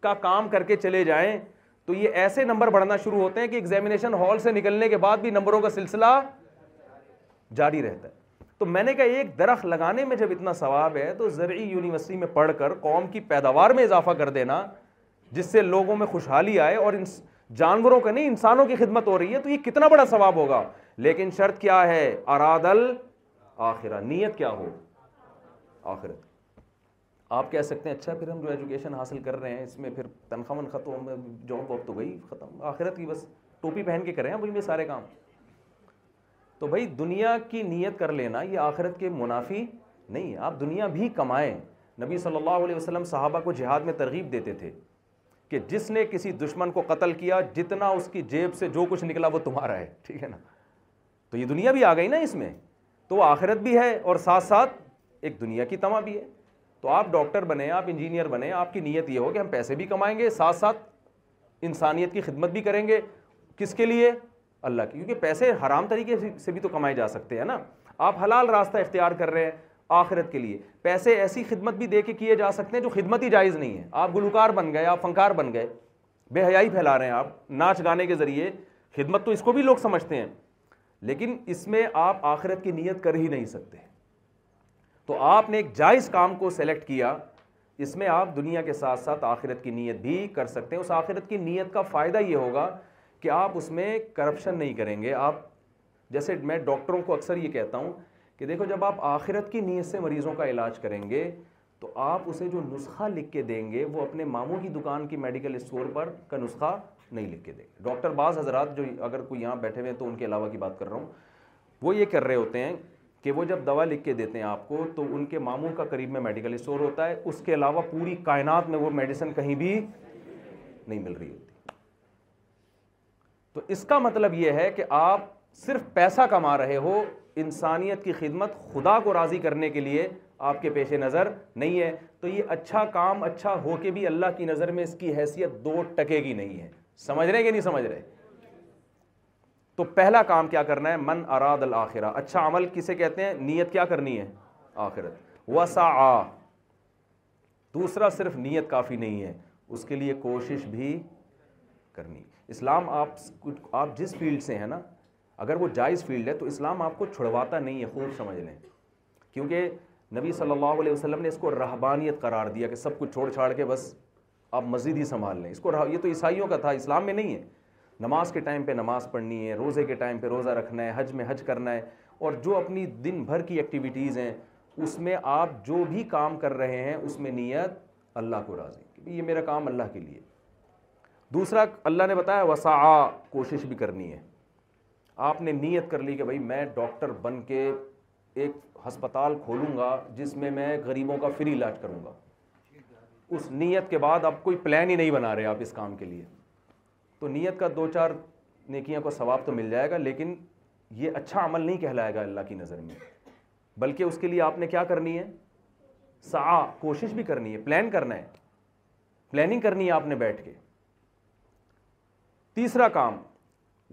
کا کام کر کے چلے جائیں تو یہ ایسے نمبر بڑھنا شروع ہوتے ہیں کہ ایگزامینیشن ہال سے نکلنے کے بعد بھی نمبروں کا سلسلہ جاری رہتا ہے تو میں نے کہا ایک درخت لگانے میں جب اتنا ثواب ہے تو زرعی یونیورسٹی میں پڑھ کر قوم کی پیداوار میں اضافہ کر دینا جس سے لوگوں میں خوشحالی آئے اور جانوروں کے نہیں انسانوں کی خدمت ہو رہی ہے تو یہ کتنا بڑا ثواب ہوگا لیکن شرط کیا ہے ارادل آخرہ نیت کیا ہو آخرت آپ کہہ سکتے ہیں اچھا پھر ہم جو ایجوکیشن حاصل کر رہے ہیں اس میں پھر تنخواہ من ختم جاب جاب تو گئی ختم آخرت کی بس ٹوپی پہن کے کر رہے ہیں وہی میں سارے کام تو بھائی دنیا کی نیت کر لینا یہ آخرت کے منافی نہیں ہے آپ دنیا بھی کمائیں نبی صلی اللہ علیہ وسلم صحابہ کو جہاد میں ترغیب دیتے تھے کہ جس نے کسی دشمن کو قتل کیا جتنا اس کی جیب سے جو کچھ نکلا وہ تمہارا ہے ٹھیک ہے نا تو یہ دنیا بھی آ گئی نا اس میں تو وہ آخرت بھی ہے اور ساتھ ساتھ ایک دنیا کی تما بھی ہے تو آپ ڈاکٹر بنے آپ انجینئر بنے آپ کی نیت یہ ہو کہ ہم پیسے بھی کمائیں گے ساتھ ساتھ انسانیت کی خدمت بھی کریں گے کس کے لیے اللہ کی کیونکہ پیسے حرام طریقے سے بھی تو کمائے جا سکتے ہیں نا آپ حلال راستہ اختیار کر رہے ہیں آخرت کے لیے پیسے ایسی خدمت بھی دے کے کیے جا سکتے ہیں جو خدمت ہی جائز نہیں ہے آپ گلوکار بن گئے آپ فنکار بن گئے بے حیائی پھیلا رہے ہیں آپ ناچ گانے کے ذریعے خدمت تو اس کو بھی لوگ سمجھتے ہیں لیکن اس میں آپ آخرت کی نیت کر ہی نہیں سکتے تو آپ نے ایک جائز کام کو سلیکٹ کیا اس میں آپ دنیا کے ساتھ ساتھ آخرت کی نیت بھی کر سکتے ہیں اس آخرت کی نیت کا فائدہ یہ ہوگا کہ آپ اس میں کرپشن نہیں کریں گے آپ جیسے میں ڈاکٹروں کو اکثر یہ کہتا ہوں کہ دیکھو جب آپ آخرت کی نیت سے مریضوں کا علاج کریں گے تو آپ اسے جو نسخہ لکھ کے دیں گے وہ اپنے ماموں کی دکان کی میڈیکل اسٹور پر کا نسخہ نہیں لکھ کے دیں گے ڈاکٹر بعض حضرات جو اگر کوئی یہاں بیٹھے ہوئے ہیں تو ان کے علاوہ کی بات کر رہا ہوں وہ یہ کر رہے ہوتے ہیں کہ وہ جب دوا لکھ کے دیتے ہیں آپ کو تو ان کے ماموں کا قریب میں میڈیکل اسٹور ہوتا ہے اس کے علاوہ پوری کائنات میں وہ میڈیسن کہیں بھی نہیں مل رہی ہوتی تو اس کا مطلب یہ ہے کہ آپ صرف پیسہ کما رہے ہو انسانیت کی خدمت خدا کو راضی کرنے کے لیے آپ کے پیش نظر نہیں ہے تو یہ اچھا کام اچھا ہو کے بھی اللہ کی نظر میں اس کی حیثیت دو ٹکے کی نہیں ہے سمجھ رہے کہ نہیں سمجھ رہے تو پہلا کام کیا کرنا ہے من اراد الآخرہ اچھا عمل کسے کہتے ہیں نیت کیا کرنی ہے آخرت وسا دوسرا صرف نیت کافی نہیں ہے اس کے لیے کوشش بھی کرنی اسلام آپ آپ جس فیلڈ سے ہیں نا اگر وہ جائز فیلڈ ہے تو اسلام آپ کو چھڑواتا نہیں ہے خوب سمجھ لیں کیونکہ نبی صلی اللہ علیہ وسلم نے اس کو رہبانیت قرار دیا کہ سب کچھ چھوڑ چھاڑ کے بس آپ مزید ہی سنبھال لیں اس کو رہ... یہ تو عیسائیوں کا تھا اسلام میں نہیں ہے نماز کے ٹائم پہ نماز پڑھنی ہے روزے کے ٹائم پہ روزہ رکھنا ہے حج میں حج کرنا ہے اور جو اپنی دن بھر کی ایکٹیویٹیز ہیں اس میں آپ جو بھی کام کر رہے ہیں اس میں نیت اللہ کو راضی کہ یہ میرا کام اللہ کے لیے دوسرا اللہ نے بتایا وسا کوشش بھی کرنی ہے آپ نے نیت کر لی کہ بھائی میں ڈاکٹر بن کے ایک ہسپتال کھولوں گا جس میں میں غریبوں کا فری علاج کروں گا اس نیت کے بعد آپ کوئی پلان ہی نہیں بنا رہے آپ اس کام کے لیے تو نیت کا دو چار نیکیاں کا ثواب تو مل جائے گا لیکن یہ اچھا عمل نہیں کہلائے گا اللہ کی نظر میں بلکہ اس کے لیے آپ نے کیا کرنی ہے سعا کوشش بھی کرنی ہے پلان کرنا ہے پلاننگ کرنی ہے آپ نے بیٹھ کے تیسرا کام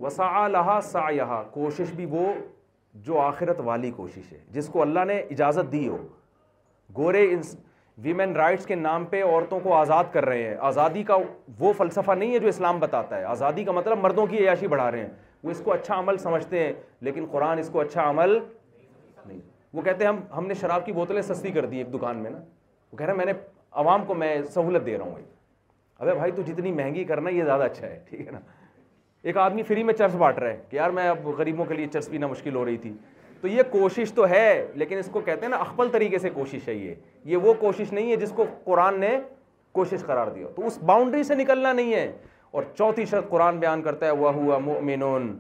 وسا لہا سایہ کوشش بھی وہ جو آخرت والی کوشش ہے جس کو اللہ نے اجازت دی ہو گورے انس ویمن رائٹس کے نام پہ عورتوں کو آزاد کر رہے ہیں آزادی کا وہ فلسفہ نہیں ہے جو اسلام بتاتا ہے آزادی کا مطلب مردوں کی عیاشی بڑھا رہے ہیں وہ اس کو اچھا عمل سمجھتے ہیں لیکن قرآن اس کو اچھا عمل نہیں وہ کہتے ہیں ہم ہم نے شراب کی بوتلیں سستی کر دی ایک دکان میں نا وہ کہہ رہے ہیں میں نے عوام کو میں سہولت دے رہا ہوں بھائی ابھی بھائی تو جتنی مہنگی کرنا یہ زیادہ اچھا ہے ٹھیک ہے نا ایک آدمی فری میں چرس بانٹ رہا ہے کہ یار میں اب غریبوں کے لیے چرس پینا مشکل ہو رہی تھی تو یہ کوشش تو ہے لیکن اس کو کہتے ہیں نا اخبل طریقے سے کوشش ہے یہ یہ وہ کوشش نہیں ہے جس کو قرآن نے کوشش قرار دیا تو اس باؤنڈری سے نکلنا نہیں ہے اور چوتھی شرط قرآن بیان کرتا ہے وہ ہوا مؤمنون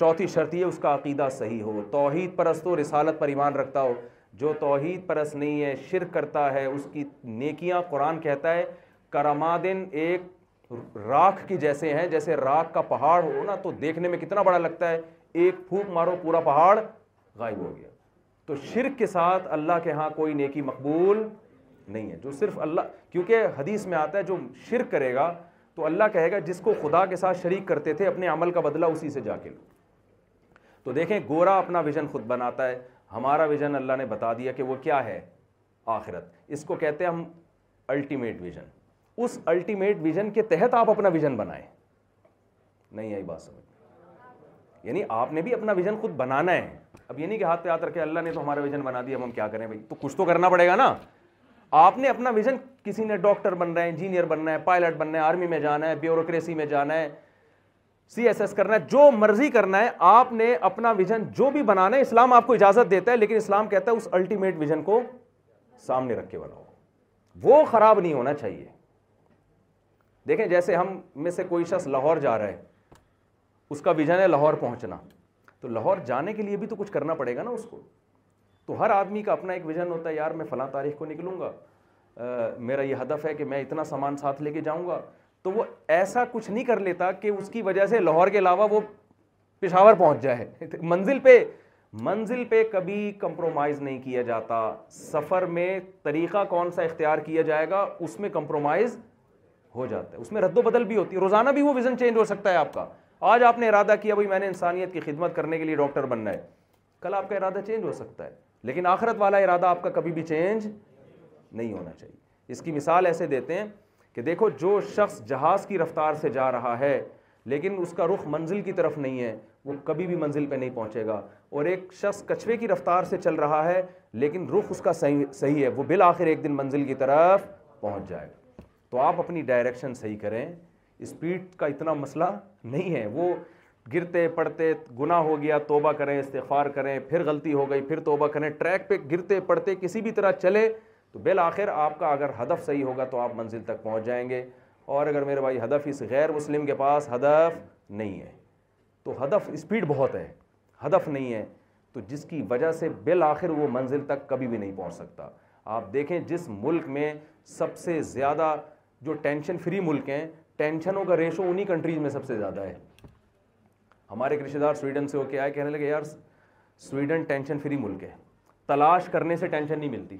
چوتھی شرط یہ اس کا عقیدہ صحیح ہو توحید پرست ہو رسالت پر ایمان رکھتا ہو جو توحید پرست نہیں ہے شرک کرتا ہے اس کی نیکیاں قرآن کہتا ہے کرمادن ایک راکھ کی جیسے ہیں جیسے راکھ کا پہاڑ ہو نا تو دیکھنے میں کتنا بڑا لگتا ہے ایک پھوک مارو پورا پہاڑ غائب ہو گیا تو شرک کے ساتھ اللہ کے ہاں کوئی نیکی مقبول نہیں ہے جو صرف اللہ کیونکہ حدیث میں آتا ہے جو شرک کرے گا تو اللہ کہے گا جس کو خدا کے ساتھ شریک کرتے تھے اپنے عمل کا بدلہ اسی سے جا کے لو تو دیکھیں گورا اپنا ویژن خود بناتا ہے ہمارا ویژن اللہ نے بتا دیا کہ وہ کیا ہے آخرت اس کو کہتے ہیں ہم الٹیمیٹ ویژن اس الٹیمیٹ ویژن کے تحت آپ اپنا ویژن بنائیں نہیں آئی بات سمجھ یعنی آپ نے بھی اپنا ویژن خود بنانا ہے اب یہ نہیں کہ ہاتھ پہ ہاتھ رکھے اللہ نے تو ہمارا ویژن بنا دیا ہم کیا کریں بھائی تو کچھ تو کرنا پڑے گا نا آپ نے اپنا ویژن کسی نے ڈاکٹر بن رہا ہے انجینئر بننا ہے پائلٹ بننا ہے آرمی میں جانا ہے بیوروکریسی میں جانا ہے سی ایس ایس کرنا ہے جو مرضی کرنا ہے آپ نے اپنا ویژن جو بھی بنانا ہے اسلام آپ کو اجازت دیتا ہے لیکن اسلام کہتا ہے اس الٹیمیٹ ویژن کو سامنے رکھ کے بناؤ وہ خراب نہیں ہونا چاہیے دیکھیں جیسے ہم میں سے کوئی شخص لاہور جا رہا ہے اس کا ویژن ہے لاہور پہنچنا تو لاہور جانے کے لیے بھی تو کچھ کرنا پڑے گا نا اس کو تو ہر آدمی کا اپنا ایک ویژن ہوتا ہے یار میں فلاں تاریخ کو نکلوں گا آ, میرا یہ ہدف ہے کہ میں اتنا سامان ساتھ لے کے جاؤں گا تو وہ ایسا کچھ نہیں کر لیتا کہ اس کی وجہ سے لاہور کے علاوہ وہ پشاور پہنچ جائے *laughs* منزل پہ منزل پہ کبھی کمپرومائز نہیں کیا جاتا سفر میں طریقہ کون سا اختیار کیا جائے گا اس میں کمپرومائز ہو جاتا ہے اس میں رد و بدل بھی ہوتی ہے روزانہ بھی وہ ویژن چینج ہو سکتا ہے آپ کا آج آپ نے ارادہ کیا بھائی میں نے انسانیت کی خدمت کرنے کے لیے ڈاکٹر بننا ہے کل آپ کا ارادہ چینج ہو سکتا ہے لیکن آخرت والا ارادہ آپ کا کبھی بھی چینج نہیں ہونا چاہیے اس کی مثال ایسے دیتے ہیں کہ دیکھو جو شخص جہاز کی رفتار سے جا رہا ہے لیکن اس کا رخ منزل کی طرف نہیں ہے وہ کبھی بھی منزل پہ نہیں پہنچے گا اور ایک شخص کچھوے کی رفتار سے چل رہا ہے لیکن رخ اس کا صحیح صحیح ہے وہ بالآخر ایک دن منزل کی طرف پہنچ جائے گا تو آپ اپنی ڈائریکشن صحیح کریں اسپیڈ کا اتنا مسئلہ نہیں ہے وہ گرتے پڑتے گناہ ہو گیا توبہ کریں استغفار کریں پھر غلطی ہو گئی پھر توبہ کریں ٹریک پہ گرتے پڑتے کسی بھی طرح چلے تو بالآخر آپ کا اگر ہدف صحیح ہوگا تو آپ منزل تک پہنچ جائیں گے اور اگر میرے بھائی ہدف اس غیر مسلم کے پاس ہدف نہیں ہے تو ہدف اسپیڈ بہت ہے ہدف نہیں ہے تو جس کی وجہ سے بالآخر وہ منزل تک کبھی بھی نہیں پہنچ سکتا آپ دیکھیں جس ملک میں سب سے زیادہ جو ٹینشن فری ملک ہیں ٹینشنوں کا ریشو انہی کنٹریز میں سب سے زیادہ ہے ہمارے رشتے دار سویڈن سے ہو کے آئے کہنے لگے یار سویڈن ٹینشن فری ملک ہے تلاش کرنے سے ٹینشن نہیں ملتی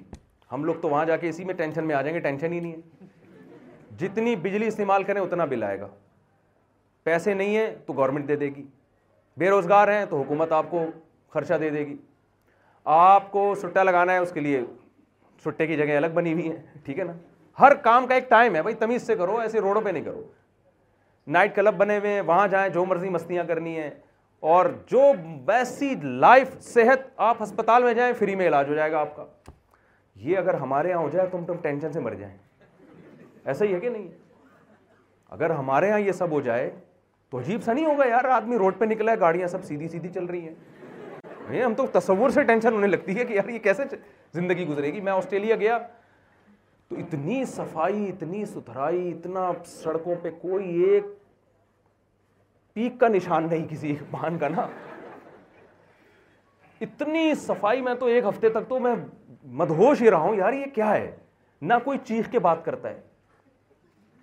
ہم لوگ تو وہاں جا کے اسی میں ٹینشن میں آ جائیں گے ٹینشن ہی نہیں ہے جتنی بجلی استعمال کریں اتنا بل آئے گا پیسے نہیں ہیں تو گورنمنٹ دے دے گی بے روزگار ہیں تو حکومت آپ کو خرچہ دے دے گی آپ کو سٹہ لگانا ہے اس کے لیے سٹے کی جگہ الگ بنی ہوئی ہیں ٹھیک ہے نا ہر کام کا ایک ٹائم ہے بھائی تمیز سے کرو ایسے روڈوں پہ نہیں کرو نائٹ کلب بنے ہوئے ہیں وہاں جائیں جو مرضی مستیاں کرنی ہیں اور جو ویسی لائف صحت آپ ہسپتال میں جائیں فری میں علاج ہو جائے گا آپ کا یہ اگر ہمارے یہاں ہو جائے تو ہم تم ٹینشن سے مر جائیں ایسا ہی ہے کہ نہیں اگر ہمارے یہاں یہ سب ہو جائے تو عجیب سا نہیں ہوگا یار آدمی روڈ پہ نکلا ہے گاڑیاں سب سیدھی سیدھی چل رہی ہیں ہم تو تصور سے ٹینشن ہونے لگتی ہے کہ یار یہ کیسے زندگی گزرے گی میں آسٹریلیا گیا تو اتنی صفائی اتنی ستھرائی اتنا سڑکوں پہ کوئی ایک پیک کا نشان نہیں کسی بہن کا نا اتنی صفائی میں تو ایک ہفتے تک تو میں مدہوش ہی رہا ہوں یار یہ کیا ہے نہ کوئی چیخ کے بات کرتا ہے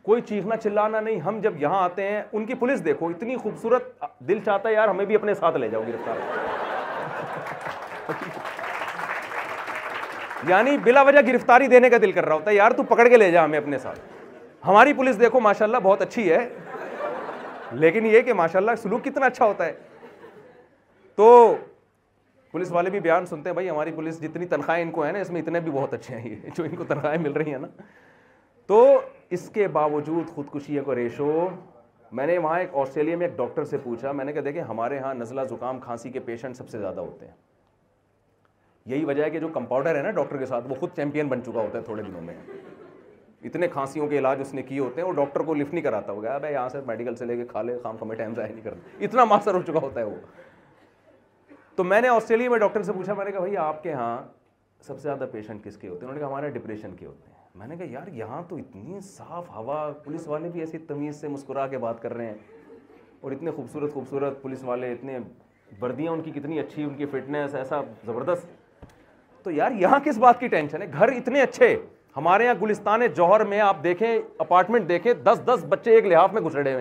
کوئی چیخنا چلانا نہیں ہم جب یہاں آتے ہیں ان کی پولیس دیکھو اتنی خوبصورت دل چاہتا ہے یار ہمیں بھی اپنے ساتھ لے جاؤ گرفتار یعنی بلا وجہ گرفتاری دینے کا دل کر رہا ہوتا ہے یار تو پکڑ کے لے جا ہمیں اپنے ساتھ ہماری پولیس دیکھو ماشاء اللہ بہت اچھی ہے لیکن یہ کہ ماشاء اللہ سلوک کتنا اچھا ہوتا ہے تو پولیس والے بھی بیان سنتے ہیں بھائی ہماری پولیس جتنی تنخواہیں ان کو ہے نا اس میں اتنے بھی بہت اچھے ہیں یہ جو ان کو تنخواہیں مل رہی ہیں نا تو اس کے باوجود خودکشی کو ریشو میں نے وہاں ایک آسٹریلیا میں ایک ڈاکٹر سے پوچھا میں نے کہا دیکھیں ہمارے ہاں نزلہ زکام کھانسی کے پیشنٹ سب سے زیادہ ہوتے ہیں یہی وجہ ہے کہ جو کمپاؤڈر ہے نا ڈاکٹر کے ساتھ وہ خود چیمپئن بن چکا ہوتا ہے تھوڑے دنوں میں اتنے کھانسیوں کے علاج اس نے کیے ہوتے ہیں اور ڈاکٹر کو لفٹ نہیں کراتا ہو گیا بھائی یہاں سے میڈیکل سے لے کے کھا لے خام خوب ٹائم ضائع نہیں کرنا اتنا ماسر ہو چکا ہوتا ہے وہ تو میں نے آسٹریلیا میں ڈاکٹر سے پوچھا میں نے کہا بھائی آپ کے ہاں سب سے زیادہ پیشنٹ کس کے ہوتے ہیں انہوں نے کہا ہمارے ڈپریشن کے ہوتے ہیں میں نے کہا یار یہاں تو اتنی صاف ہوا پولیس والے بھی ایسی تمیز سے مسکرا کے بات کر رہے ہیں اور اتنے خوبصورت خوبصورت پولیس والے اتنے وردیاں ان کی کتنی اچھی ان کی فٹنس ایسا زبردست تو یار یہاں کس بات کی ٹینشن ہے گھر اتنے اچھے ہمارے یہاں گلستان جوہر میں آپ دیکھیں اپارٹمنٹ دیکھیں دس دس بچے ایک لحاف میں گھسڑے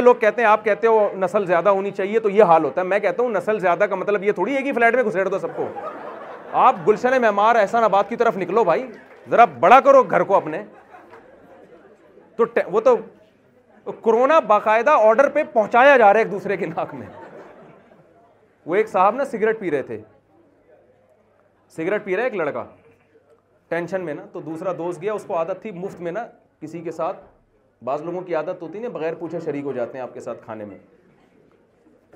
لوگ کہتے ہیں آپ کہتے ہو نسل زیادہ ہونی چاہیے تو یہ حال ہوتا ہے میں کہتا ہوں نسل زیادہ کا مطلب یہ تھوڑی ہے دو سب کو آپ گلشن معمار احسان آباد کی طرف نکلو بھائی ذرا بڑا کرو گھر کو اپنے تو وہ تو کرونا باقاعدہ آرڈر پہ پہنچایا جا رہا ہے ایک دوسرے کے ناک میں وہ ایک صاحب نا سگریٹ پی رہے تھے سگریٹ پی رہے ایک لڑکا ٹینشن میں نا تو دوسرا دوست گیا اس کو عادت تھی مفت میں نا کسی کے ساتھ بعض لوگوں کی عادت ہوتی نا بغیر پوچھے شریک ہو جاتے ہیں آپ کے ساتھ کھانے میں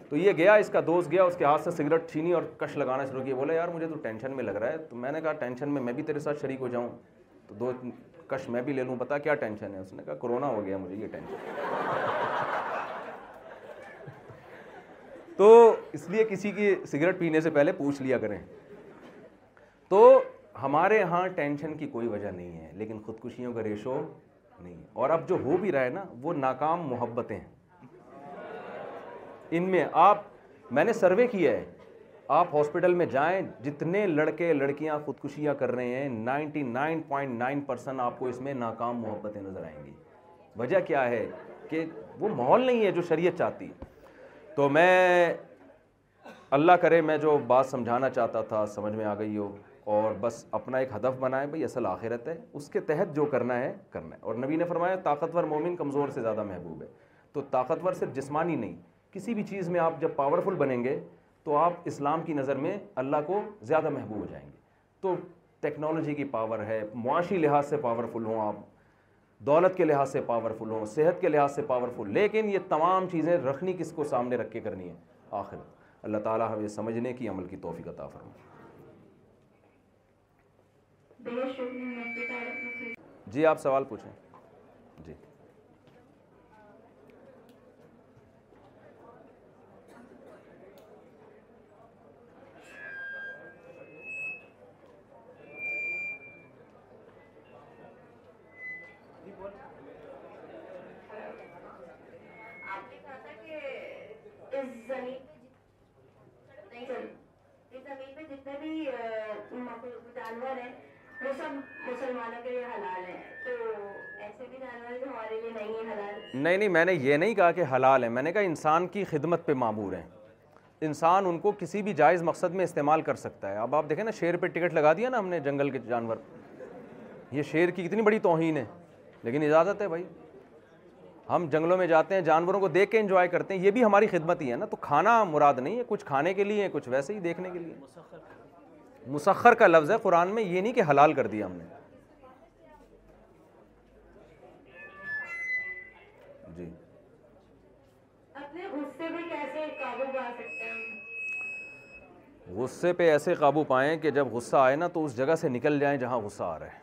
تو یہ گیا اس کا دوست گیا اس کے ہاتھ سے سگریٹ چھینی اور کش لگانا شروع کیا بولا یار مجھے تو ٹینشن میں لگ رہا ہے تو میں نے کہا ٹینشن میں میں بھی تیرے ساتھ شریک ہو جاؤں تو دو کش میں بھی لے لوں پتا کیا ٹینشن ہے اس نے کہا کرونا ہو گیا مجھے یہ ٹینشن تو اس لیے کسی کی سگریٹ پینے سے پہلے پوچھ لیا کریں تو ہمارے ہاں ٹینشن کی کوئی وجہ نہیں ہے لیکن خودکشیوں کا ریشو نہیں اور اب جو ہو بھی رہا ہے نا وہ ناکام محبتیں ان میں آپ میں نے سروے کیا ہے آپ ہاسپٹل میں جائیں جتنے لڑکے لڑکیاں خودکشیاں کر رہے ہیں ninety nine point nine percent آپ کو اس میں ناکام محبتیں نظر آئیں گی وجہ کیا ہے کہ وہ ماحول نہیں ہے جو شریعت چاہتی ہے تو میں اللہ کرے میں جو بات سمجھانا چاہتا تھا سمجھ میں آ گئی ہو اور بس اپنا ایک ہدف بنائیں بھئی اصل آخرت ہے اس کے تحت جو کرنا ہے کرنا ہے اور نبی نے فرمایا طاقتور مومن کمزور سے زیادہ محبوب ہے تو طاقتور صرف جسمانی نہیں کسی بھی چیز میں آپ جب پاورفل بنیں گے تو آپ اسلام کی نظر میں اللہ کو زیادہ محبوب ہو جائیں گے تو ٹیکنالوجی کی پاور ہے معاشی لحاظ سے پاورفل ہوں آپ دولت کے لحاظ سے پاورفل ہوں صحت کے لحاظ سے پاورفل لیکن یہ تمام چیزیں رکھنی کس کو سامنے رکھ کے کرنی ہے آخر اللہ تعالیٰ ہمیں سمجھنے کی عمل کی توفیق عطا فرمائے جی آپ سوال پوچھیں جی نہیں نہیں میں نے یہ نہیں کہا کہ حلال ہیں میں نے کہا انسان کی خدمت پہ معمور ہیں انسان ان کو کسی بھی جائز مقصد میں استعمال کر سکتا ہے اب آپ دیکھیں نا شیر پہ ٹکٹ لگا دیا نا ہم نے جنگل کے جانور یہ شیر کی کتنی بڑی توہین ہے لیکن اجازت ہے بھائی ہم جنگلوں میں جاتے ہیں جانوروں کو دیکھ کے انجوائے کرتے ہیں یہ بھی ہماری خدمت ہی ہے نا تو کھانا مراد نہیں ہے کچھ کھانے کے لیے کچھ ویسے ہی دیکھنے کے لیے مسخر کا لفظ ہے قرآن میں یہ نہیں کہ حلال کر دیا ہم نے غصے پہ ایسے قابو پائیں کہ جب غصہ آئے نا تو اس جگہ سے نکل جائیں جہاں غصہ آ رہا ہے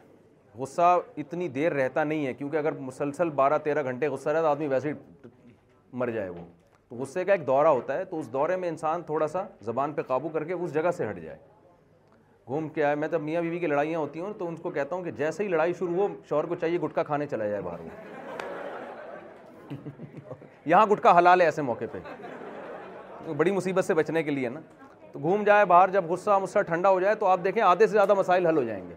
غصہ اتنی دیر رہتا نہیں ہے کیونکہ اگر مسلسل بارہ تیرہ گھنٹے غصہ رہے تو آدمی ویسے ہی مر جائے وہ تو غصے کا ایک دورہ ہوتا ہے تو اس دورے میں انسان تھوڑا سا زبان پہ قابو کر کے اس جگہ سے ہٹ جائے گھوم کے آئے میں جب میاں بیوی کی لڑائیاں ہوتی ہوں تو ان کو کہتا ہوں کہ جیسے ہی لڑائی شروع ہو شوہر کو چاہیے گٹکا کھانے چلا جائے باہر یہاں گٹکا حلال ہے ایسے موقع پہ بڑی مصیبت سے بچنے کے لیے نا تو گھوم جائے باہر جب غصہ ٹھنڈا ہو جائے تو آپ دیکھیں آدھے سے زیادہ مسائل حل ہو جائیں گے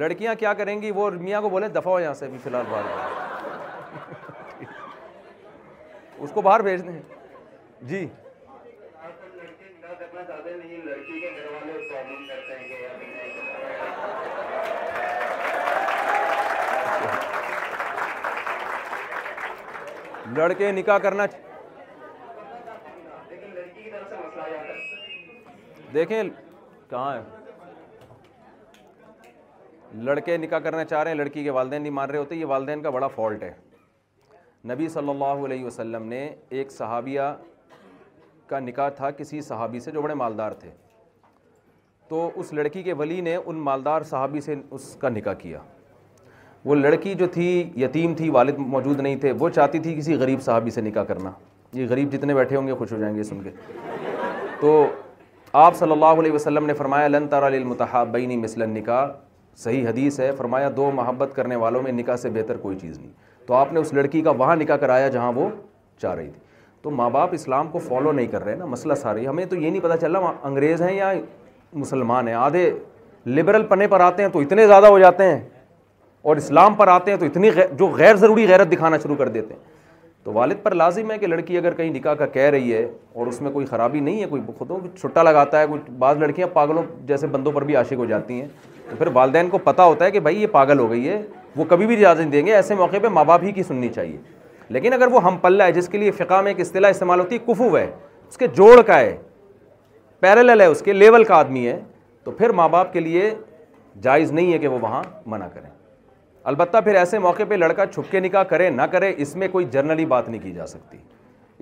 لڑکیاں کیا کریں گی وہ میاں کو بولے دفاع یہاں سے فی الحال باہر اس کو باہر بھیج دیں جی لڑکے نکاح کرنا دیکھیں کہاں ہے لڑکے نکاح کرنا چاہ رہے ہیں لڑکی کے والدین نہیں مان رہے ہوتے یہ والدین کا بڑا فالٹ ہے نبی صلی اللہ علیہ وسلم نے ایک صحابیہ کا نکاح تھا کسی صحابی سے جو بڑے مالدار تھے تو اس لڑکی کے ولی نے ان مالدار صحابی سے اس کا نکاح کیا وہ لڑکی جو تھی یتیم تھی والد موجود نہیں تھے وہ چاہتی تھی کسی غریب صحابی سے نکاح کرنا یہ غریب جتنے بیٹھے ہوں گے خوش ہو جائیں گے سن کے تو آپ صلی اللہ علیہ وسلم نے فرمایا لن تارا للمتحابینی مثلا نکاح صحیح حدیث ہے فرمایا دو محبت کرنے والوں میں نکاح سے بہتر کوئی چیز نہیں تو آپ نے اس لڑکی کا وہاں نکاح کرایا جہاں وہ چاہ رہی تھی تو ماں باپ اسلام کو فالو نہیں کر رہے نا مسئلہ ساری ہمیں تو یہ نہیں پتہ چلا رہا انگریز ہیں یا مسلمان ہیں آدھے لبرل پنے پر آتے ہیں تو اتنے زیادہ ہو جاتے ہیں اور اسلام پر آتے ہیں تو اتنی غیر جو غیر ضروری غیرت دکھانا شروع کر دیتے ہیں تو والد پر لازم ہے کہ لڑکی اگر کہیں نکاح کا کہہ رہی ہے اور اس میں کوئی خرابی نہیں ہے کوئی خود کو چھٹا لگاتا ہے کچھ بعض لڑکیاں پاگلوں جیسے بندوں پر بھی عاشق ہو جاتی ہیں تو پھر والدین کو پتہ ہوتا ہے کہ بھائی یہ پاگل ہو گئی ہے وہ کبھی بھی نہیں دیں گے ایسے موقع پہ ماں باپ ہی کی سننی چاہیے لیکن اگر وہ ہم پلہ ہے جس کے لیے فقہ میں ایک اصطلاح استعمال ہوتی ہے کفو ہے اس کے جوڑ کا ہے پیرلل ہے اس کے لیول کا آدمی ہے تو پھر ماں باپ کے لیے جائز نہیں ہے کہ وہ وہاں منع کریں البتہ پھر ایسے موقع پہ لڑکا چھپ کے نکاح کرے نہ کرے اس میں کوئی جرنلی بات نہیں کی جا سکتی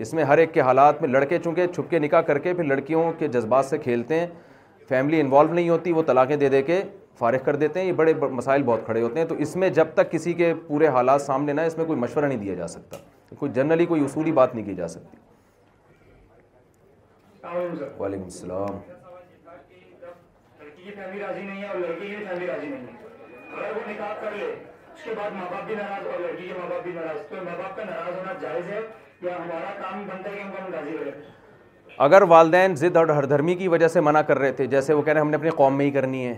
اس میں ہر ایک کے حالات میں لڑکے چونکہ چھپ کے نکاح کر کے پھر لڑکیوں کے جذبات سے کھیلتے ہیں فیملی انوالو نہیں ہوتی وہ طلاقیں دے دے کے فارغ کر دیتے ہیں یہ بڑے مسائل بہت کھڑے ہوتے ہیں تو اس میں جب تک کسی کے پورے حالات سامنے نہ اس میں کوئی مشورہ نہیں دیا جا سکتا کوئی جنرلی کوئی اصولی بات نہیں کی جا سکتی وعلیکم السلام اگر والدین ضد اور ہر دھرمی کی وجہ سے منع کر رہے تھے جیسے وہ کہہ رہے ہیں ہم نے اپنی قوم میں ہی کرنی ہے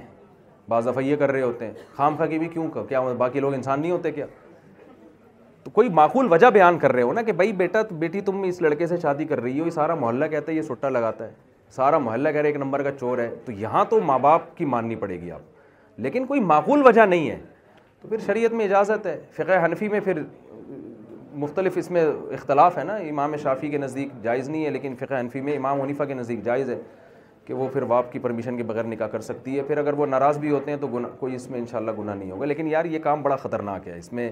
بعض دفعہ یہ کر رہے ہوتے ہیں خام خاں کی بھی کیوں کیا باقی لوگ انسان نہیں ہوتے کیا تو کوئی معقول وجہ بیان کر رہے ہو نا کہ بھائی بیٹا بیٹی تم اس لڑکے سے شادی کر رہی ہو یہ سارا محلہ کہتا ہے یہ سٹا لگاتا ہے سارا محلہ کہہ رہے ایک نمبر کا چور ہے تو یہاں تو ماں باپ کی ماننی پڑے گی آپ لیکن کوئی معقول وجہ نہیں ہے تو پھر شریعت میں اجازت ہے فقہ حنفی میں پھر مختلف اس میں اختلاف ہے نا امام شافی کے نزدیک جائز نہیں ہے لیکن فقہ حنفی میں امام حنیفہ کے نزدیک جائز ہے کہ وہ پھر واپ کی پرمیشن کے بغیر نکاح کر سکتی ہے پھر اگر وہ ناراض بھی ہوتے ہیں تو گناہ کوئی اس میں انشاءاللہ گناہ نہیں ہوگا لیکن یار یہ کام بڑا خطرناک ہے اس میں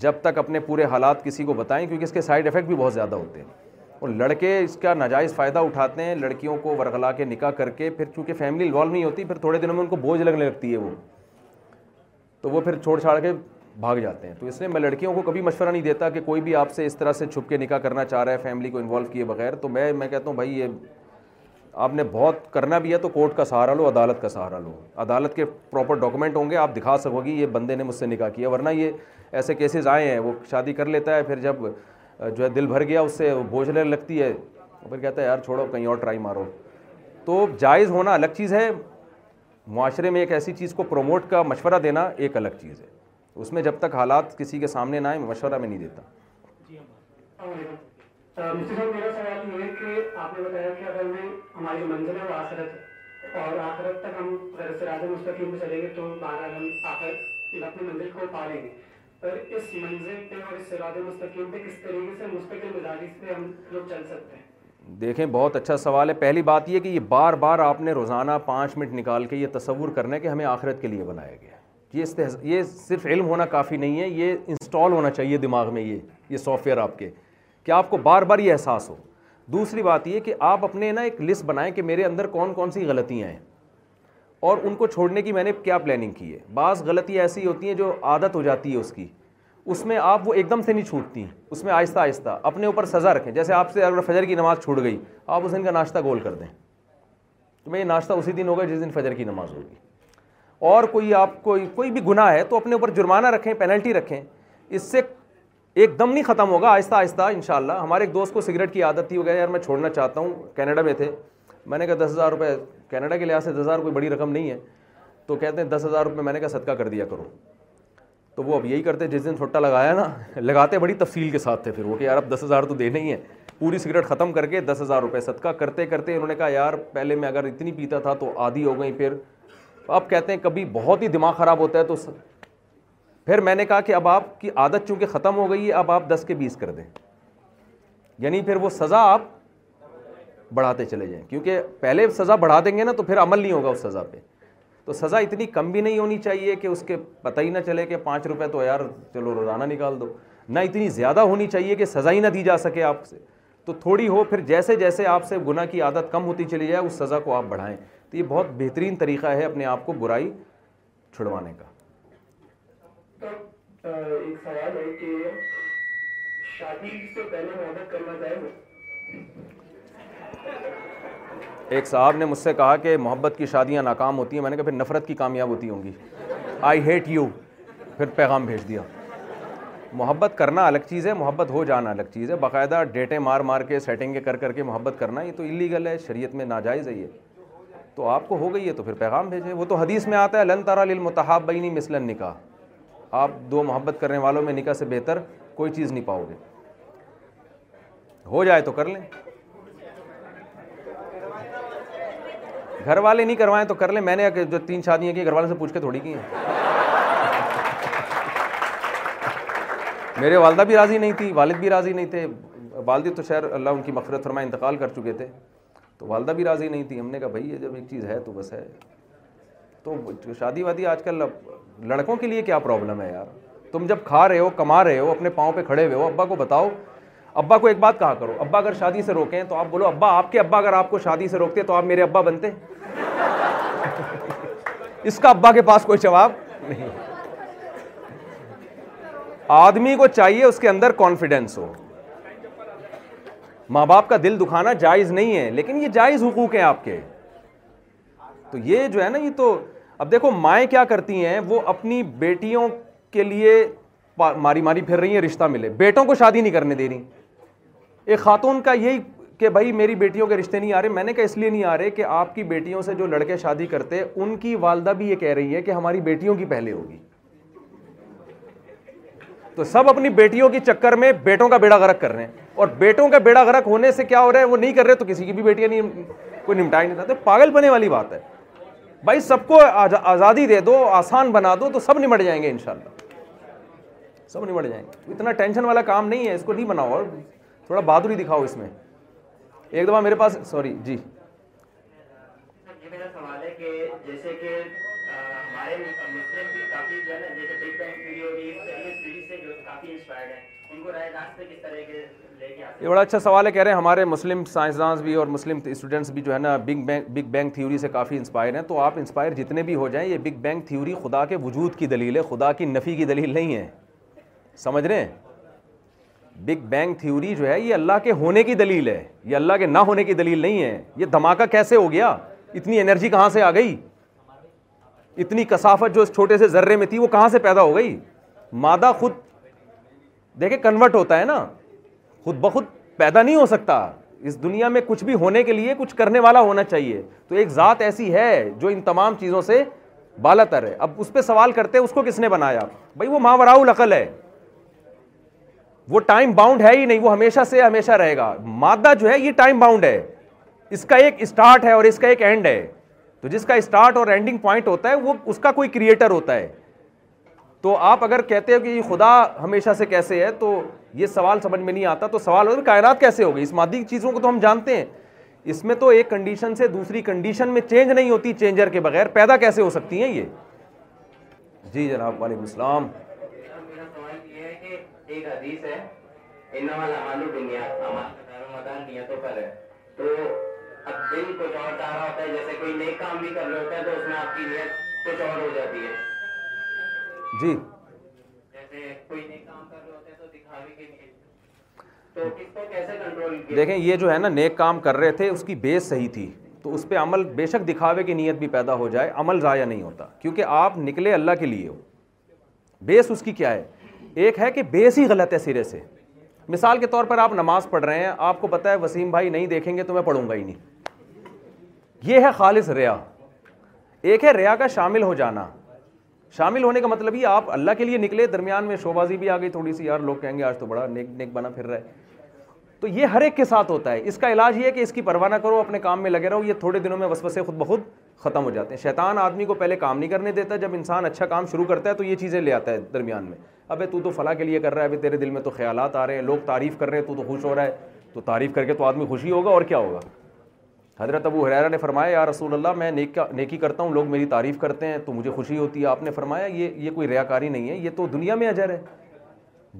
جب تک اپنے پورے حالات کسی کو بتائیں کیونکہ اس کے سائیڈ افیکٹ بھی بہت زیادہ ہوتے ہیں اور لڑکے اس کا ناجائز فائدہ اٹھاتے ہیں لڑکیوں کو ورغلا کے نکاح کر کے پھر چونکہ فیملی انوالو نہیں ہوتی پھر تھوڑے دنوں میں ان کو بوجھ لگنے لگتی ہے وہ تو وہ پھر چھوڑ چھاڑ کے بھاگ جاتے ہیں تو اس لیے میں لڑکیوں کو کبھی مشورہ نہیں دیتا کہ کوئی بھی آپ سے اس طرح سے چھپ کے نکاح کرنا چاہ رہا ہے فیملی کو انوالو کیے بغیر تو میں میں کہتا ہوں بھائی یہ آپ نے بہت کرنا بھی ہے تو کورٹ کا سہارا لو عدالت کا سہارا لو عدالت کے پراپر ڈاکومنٹ ہوں گے آپ دکھا سکو گی یہ بندے نے مجھ سے نکاح کیا ورنہ یہ ایسے کیسز آئے ہیں وہ شادی کر لیتا ہے پھر جب جو ہے دل بھر گیا اس سے بوجھنے لگتی ہے اور پھر کہتا ہے یار چھوڑو کہیں اور ٹرائی مارو تو جائز ہونا الگ چیز ہے معاشرے میں ایک ایسی چیز کو پروموٹ کا مشورہ دینا ایک الگ چیز ہے اس میں جب تک حالات کسی کے سامنے نہ آئے مشورہ میں نہیں دیتا جی ہاں۔ اور آخرت تک ہم ہم مستقیم چلیں گے گے تو آخر کو پا لیں اور اور اس اس منزل پہ پہ مستقیم کس طریقے سے مستقل ہم لوگ چل سکتے ہیں دیکھیں بہت اچھا سوال ہے پہلی بات یہ کہ یہ بار بار آپ نے روزانہ پانچ منٹ نکال کے یہ تصور کرنا ہے کہ ہمیں آخرت کے لیے بنایا گیا یہ استحز... یہ صرف علم ہونا کافی نہیں ہے یہ انسٹال ہونا چاہیے دماغ میں یہ یہ سافٹ ویئر آپ کے کہ آپ کو بار بار یہ احساس ہو دوسری بات یہ کہ آپ اپنے نا ایک لسٹ بنائیں کہ میرے اندر کون کون سی غلطیاں ہیں اور ان کو چھوڑنے کی میں نے کیا پلاننگ کی ہے بعض غلطیاں ایسی ہوتی ہیں جو عادت ہو جاتی ہے اس کی اس میں آپ وہ ایک دم سے نہیں چھوٹتی ہیں اس میں آہستہ آہستہ اپنے اوپر سزا رکھیں جیسے آپ سے اگر فجر کی نماز چھوٹ گئی آپ اس دن کا ناشتہ گول کر دیں تو میں یہ ناشتہ اسی دن ہوگا جس دن فجر کی نماز ہوگی اور کوئی آپ کو کوئی بھی گناہ ہے تو اپنے اوپر جرمانہ رکھیں پینلٹی رکھیں اس سے ایک دم نہیں ختم ہوگا آہستہ آہستہ انشاءاللہ ہمارے ایک دوست کو سگریٹ کی عادت تھی وہ کہا یار میں چھوڑنا چاہتا ہوں کینیڈا میں تھے میں نے کہا دس ہزار روپے کینیڈا کے لحاظ سے دس ہزار کوئی بڑی رقم نہیں ہے تو کہتے ہیں دس ہزار روپے میں نے کہا صدقہ کر دیا کرو تو وہ اب یہی کرتے جس دن چھٹا لگایا نا لگاتے بڑی تفصیل کے ساتھ تھے پھر وہ کہ یار اب دس ہزار تو ہی ہے پوری سگریٹ ختم کر کے دس ہزار روپے صدقہ کرتے کرتے انہوں نے کہا یار پہلے میں اگر اتنی پیتا تھا تو آدھی ہو گئی پھر اب کہتے ہیں کبھی بہت ہی دماغ خراب ہوتا ہے تو پھر میں نے کہا کہ اب آپ کی عادت چونکہ ختم ہو گئی ہے اب آپ دس کے بیس کر دیں یعنی پھر وہ سزا آپ بڑھاتے چلے جائیں کیونکہ پہلے سزا بڑھا دیں گے نا تو پھر عمل نہیں ہوگا اس سزا پہ تو سزا اتنی کم بھی نہیں ہونی چاہیے کہ اس کے پتہ ہی نہ چلے کہ پانچ روپے تو یار چلو روزانہ نکال دو نہ اتنی زیادہ ہونی چاہیے کہ سزا ہی نہ دی جا سکے آپ سے تو تھوڑی ہو پھر جیسے جیسے آپ سے گناہ کی عادت کم ہوتی چلی جائے اس سزا کو آپ بڑھائیں تو یہ بہت بہترین طریقہ ہے اپنے آپ کو برائی چھڑوانے کا شادی سے پہلے کرنا ایک صاحب نے مجھ سے کہا کہ محبت کی شادیاں ناکام ہوتی ہیں میں نے کہا پھر نفرت کی کامیاب ہوتی ہوں گی آئی ہیٹ یو پھر پیغام بھیج دیا محبت کرنا الگ چیز ہے محبت ہو جانا الگ چیز ہے باقاعدہ ڈیٹیں مار مار کے سیٹنگیں کر کر کے محبت کرنا یہ تو الیگل ہے شریعت میں ناجائز ہے یہ تو آپ کو ہو گئی ہے تو پھر پیغام بھیجیں وہ تو حدیث میں آتا ہے لن تارا للمتحاب بینی مثلاً نکاح آپ دو محبت کرنے والوں میں نکاح سے بہتر کوئی چیز نہیں پاؤ گے ہو جائے تو کر لیں گھر والے نہیں کروائیں تو کر لیں میں نے جو تین شادیاں کی گھر والے سے پوچھ کے تھوڑی کی ہیں میرے والدہ بھی راضی نہیں تھی والد بھی راضی نہیں تھے والدی تو شہر اللہ ان کی مغفرت فرمائے انتقال کر چکے تھے تو والدہ بھی راضی نہیں تھی ہم نے کہا بھائی یہ جب ایک چیز ہے تو بس ہے تو شادی وادی آج کل لڑکوں کے لیے کیا پرابلم ہے یار تم جب کھا رہے ہو کما رہے ہو اپنے پاؤں پہ کھڑے ہوئے ہو ابا کو بتاؤ ابا کو ایک بات کہا کرو ابا اگر شادی سے روکیں تو آپ بولو ابا آپ کے ابا اگر آپ کو شادی سے روکتے تو آپ میرے ابا بنتے اس کا ابا کے پاس کوئی جواب نہیں آدمی کو چاہیے اس کے اندر کانفیڈنس ہو ماں باپ کا دل دکھانا جائز نہیں ہے لیکن یہ جائز حقوق ہیں آپ کے تو یہ جو ہے نا یہ تو اب دیکھو مائیں کیا کرتی ہیں وہ اپنی بیٹیوں کے لیے ماری ماری پھر رہی ہیں رشتہ ملے بیٹوں کو شادی نہیں کرنے دے رہی ایک خاتون کا یہی کہ بھائی میری بیٹیوں کے رشتے نہیں آ رہے میں نے کہا اس لیے نہیں آ رہے کہ آپ کی بیٹیوں سے جو لڑکے شادی کرتے ان کی والدہ بھی یہ کہہ رہی ہے کہ ہماری بیٹیوں کی پہلے ہوگی تو سب اپنی بیٹیوں کی چکر میں بیٹوں کا بیڑا غرق کر رہے ہیں اور بیٹوں کا بیڑا غرق ہونے سے کیا ہو رہا ہے وہ نہیں کر رہے تو کسی کی بھی بیٹیاں نہیں کوئی نمٹائی نہیں تھا پاگل پنے والی بات ہے بھائی سب کو آزادی دے دو آسان بنا دو تو سب نمٹ جائیں گے انشاءاللہ سب نمٹ جائیں گے اتنا ٹینشن والا کام نہیں ہے اس کو نہیں بناؤ اور تھوڑا بہادری دکھاؤ اس میں ایک دفعہ میرے پاس سوری جیسے یہ بڑا اچھا سوال ہے کہہ رہے ہیں ہمارے مسلم سائنسدانس بھی اور مسلم اسٹوڈنٹس بھی جو ہے نا big bang big bang theory سے کافی انسپائر ہیں تو آپ انسپائر جتنے بھی ہو جائیں یہ بگ بینگ تھیوری خدا کے وجود کی دلیل ہے خدا کی نفی کی دلیل نہیں ہے سمجھ رہے ہیں بگ بینگ تھیوری جو ہے یہ اللہ کے ہونے کی دلیل ہے یہ اللہ کے نہ ہونے کی دلیل نہیں ہے یہ دھماکہ کیسے ہو گیا اتنی انرجی کہاں سے آ گئی اتنی کثافت جو اس چھوٹے سے ذرے میں تھی وہ کہاں سے پیدا ہو گئی مادہ خود دیکھے کنورٹ ہوتا ہے نا خود بخود پیدا نہیں ہو سکتا اس دنیا میں کچھ بھی ہونے کے لیے کچھ کرنے والا ہونا چاہیے تو ایک ذات ایسی ہے جو ان تمام چیزوں سے بالا تر ہے اب اس پہ سوال کرتے ہیں اس کو کس نے بنایا بھائی وہ ماوراؤ العقل ہے وہ ٹائم باؤنڈ ہے ہی نہیں وہ ہمیشہ سے ہمیشہ رہے گا مادہ جو ہے یہ ٹائم باؤنڈ ہے اس کا ایک اسٹارٹ ہے اور اس کا ایک اینڈ ہے تو جس کا اسٹارٹ اور اینڈنگ پوائنٹ ہوتا ہے وہ اس کا کوئی کریٹر ہوتا ہے تو آپ اگر کہتے ہو کہ یہ خدا ہمیشہ سے کیسے ہے تو یہ سوال سمجھ میں نہیں آتا تو سوال ہوتا کائنات کیسے ہوگی اس مادی چیزوں کو تو ہم جانتے ہیں اس میں تو ایک کنڈیشن سے دوسری کنڈیشن میں چینج نہیں ہوتی چینجر کے بغیر پیدا کیسے ہو سکتی ہیں یہ جی جناب وعلیکم السلام ایک حدیث ہے انما الامالو بنیاد امال کا دار مدان نیتوں پر ہے تو اب دن کچھ اور دارا ہوتا ہے جیسے کوئی نیک کام بھی کر رہے ہوتا ہے تو اس میں آپ کی نیت کچھ اور ہو جاتی ہے جی جیسے کوئی نیک کام کر رہے لیتا ہے تو دکھا بھی کے نیت دیکھیں یہ جو ہے نا نیک کام کر رہے تھے اس کی بیس صحیح تھی تو اس پہ عمل بے شک دکھاوے کی نیت بھی پیدا ہو جائے عمل ضائع نہیں ہوتا کیونکہ آپ نکلے اللہ کے لیے ہو بیس اس کی کیا ہے ایک ہے کہ بیس ہی غلط ہے سرے سے مثال کے طور پر آپ نماز پڑھ رہے ہیں آپ کو پتا ہے وسیم بھائی نہیں دیکھیں گے تو میں پڑھوں گا ہی نہیں یہ ہے خالص ریا ایک ہے ریا کا شامل ہو جانا شامل ہونے کا مطلب یہ آپ اللہ کے لیے نکلے درمیان میں شوبازی بھی آ گئی تھوڑی سی یار لوگ کہیں گے آج تو بڑا نیک نیک بنا پھر رہا ہے تو یہ ہر ایک کے ساتھ ہوتا ہے اس کا علاج یہ ہے کہ اس کی پرواہ نہ کرو اپنے کام میں لگے رہو یہ تھوڑے دنوں میں وسوسے خود بخود ختم ہو جاتے ہیں شیطان آدمی کو پہلے کام نہیں کرنے دیتا جب انسان اچھا کام شروع کرتا ہے تو یہ چیزیں لے آتا ہے درمیان میں ابے تو تو فلاں کے لیے کر رہا ہے ابھی تیرے دل میں تو خیالات آ رہے ہیں لوگ تعریف کر رہے ہیں تو تو خوش ہو رہا ہے تو تعریف کر کے تو آدمی خوشی ہوگا اور کیا ہوگا حضرت ابو حریرہ نے فرمایا یا رسول اللہ میں نیکا نیکی کرتا ہوں لوگ میری تعریف کرتے ہیں تو مجھے خوشی ہوتی ہے آپ نے فرمایا یہ یہ کوئی ریاکاری نہیں ہے یہ تو دنیا میں اجر ہے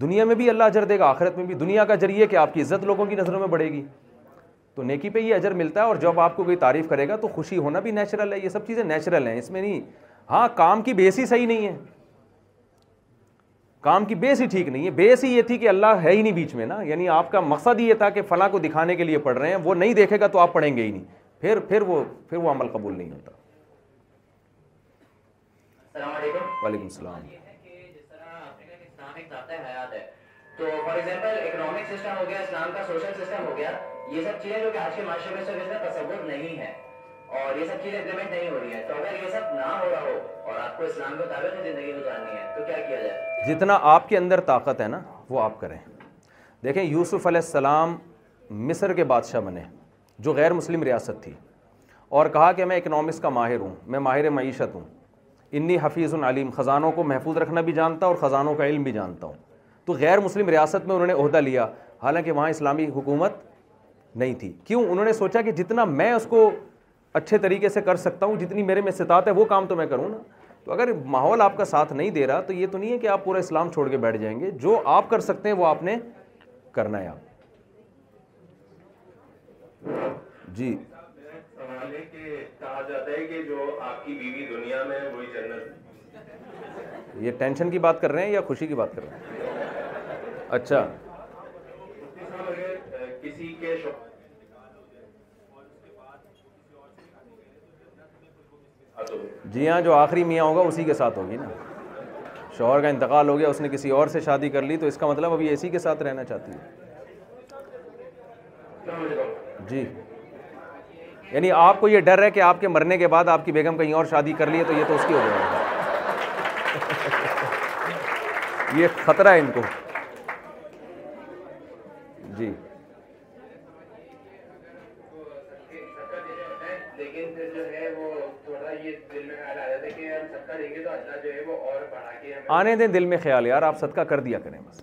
دنیا میں بھی اللہ اجر دے گا آخرت میں بھی دنیا کا یہ کہ آپ کی عزت لوگوں کی نظروں میں بڑھے گی تو نیکی پہ یہ اجر ملتا ہے اور جب آپ کو کوئی تعریف کرے گا تو خوشی ہونا بھی نیچرل ہے یہ سب چیزیں نیچرل ہیں اس میں نہیں ہاں کام کی بیس ہی صحیح نہیں ہے کام کی بیس ہی ٹھیک نہیں ہے بیس ہی یہ تھی کہ اللہ ہے ہی نہیں بیچ میں نا یعنی آپ کا مقصد یہ تھا کہ فلاں کو دکھانے کے لیے پڑھ رہے ہیں وہ نہیں دیکھے گا تو آپ پڑھیں گے ہی نہیں پھر پھر وہ پھر وہ عمل قبول نہیں ہوتا وعلیکم السلام تو فار ایگزامپل اکنامک سسٹم ہو گیا اسلام کا سوشل سسٹم ہو گیا یہ سب چیزیں جو کہ آج کے معاشرے میں سب اس کا تصور نہیں ہے اور اور یہ یہ سب سب چیزیں امپلیمنٹ نہیں ہو ہو ہو رہی ہیں تو تو اگر نہ رہا آپ کو اسلام کے مطابق زندگی گزارنی ہے کیا کیا جائے جتنا آپ کے اندر طاقت ہے نا وہ آپ کریں دیکھیں یوسف علیہ السلام مصر کے بادشاہ بنے جو غیر مسلم ریاست تھی اور کہا کہ میں اکنامکس کا ماہر ہوں میں ماہر معیشت ہوں انی حفیظ العلیم خزانوں کو محفوظ رکھنا بھی جانتا اور خزانوں کا علم بھی جانتا ہوں تو غیر مسلم ریاست میں انہوں نے عہدہ لیا حالانکہ وہاں اسلامی حکومت نہیں تھی کیوں انہوں نے سوچا کہ جتنا میں اس کو اچھے طریقے سے کر سکتا ہوں جتنی میرے میں استطاعت ہے وہ کام تو میں کروں نا تو اگر ماحول آپ کا ساتھ نہیں دے رہا تو یہ تو نہیں ہے کہ آپ پورا اسلام چھوڑ کے بیٹھ جائیں گے جو آپ کر سکتے ہیں وہ آپ نے کرنا ہے آپ جی کہا جاتا ہے یہ ٹینشن کی بات کر رہے ہیں یا خوشی کی بات کر رہے ہیں اچھا جی ہاں جو آخری میاں ہوگا اسی کے ساتھ ہوگی نا شوہر کا انتقال ہو گیا اس نے کسی اور سے شادی کر لی تو اس کا مطلب اب یہ اسی کے ساتھ رہنا چاہتی ہے جی یعنی آپ کو یہ ڈر ہے کہ آپ کے مرنے کے بعد آپ کی بیگم کہیں اور شادی کر لیے تو یہ تو اس کی ہو جائے گا یہ خطرہ ہے ان کو جی آنے دیں دل میں خیال یار آپ صدقہ کر دیا کریں بس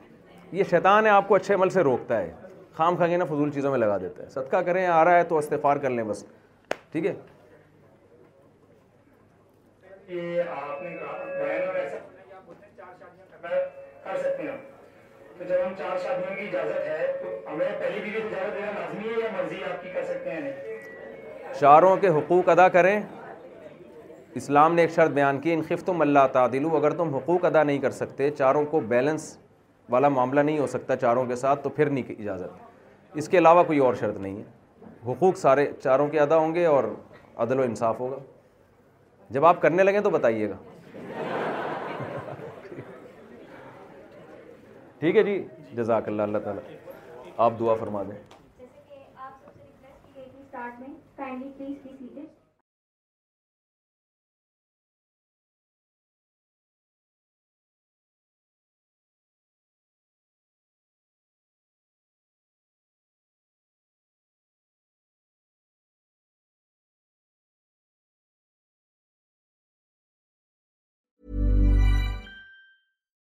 یہ شیطان ہے آپ کو اچھے عمل سے روکتا ہے خام خانگیں نا فضول چیزوں میں لگا دیتا ہے صدقہ کریں آ رہا ہے تو استفار کر لیں بس ٹھیک ہے چاروں کے حقوق ادا کریں اسلام نے ایک شرط بیان کی اللہ تعدلو اگر تم حقوق ادا نہیں کر سکتے چاروں کو بیلنس والا معاملہ نہیں ہو سکتا چاروں کے ساتھ تو پھر نہیں اجازت اس کے علاوہ کوئی اور شرط نہیں ہے حقوق سارے چاروں کے ادا ہوں گے اور عدل و انصاف ہوگا جب آپ کرنے لگیں تو بتائیے گا ٹھیک ہے جی جزاک اللہ اللہ تعالیٰ آپ دعا فرما دیں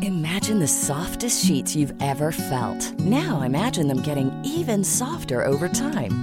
Imagine the softest sheets you've ever felt. Now imagine them getting even softer over time.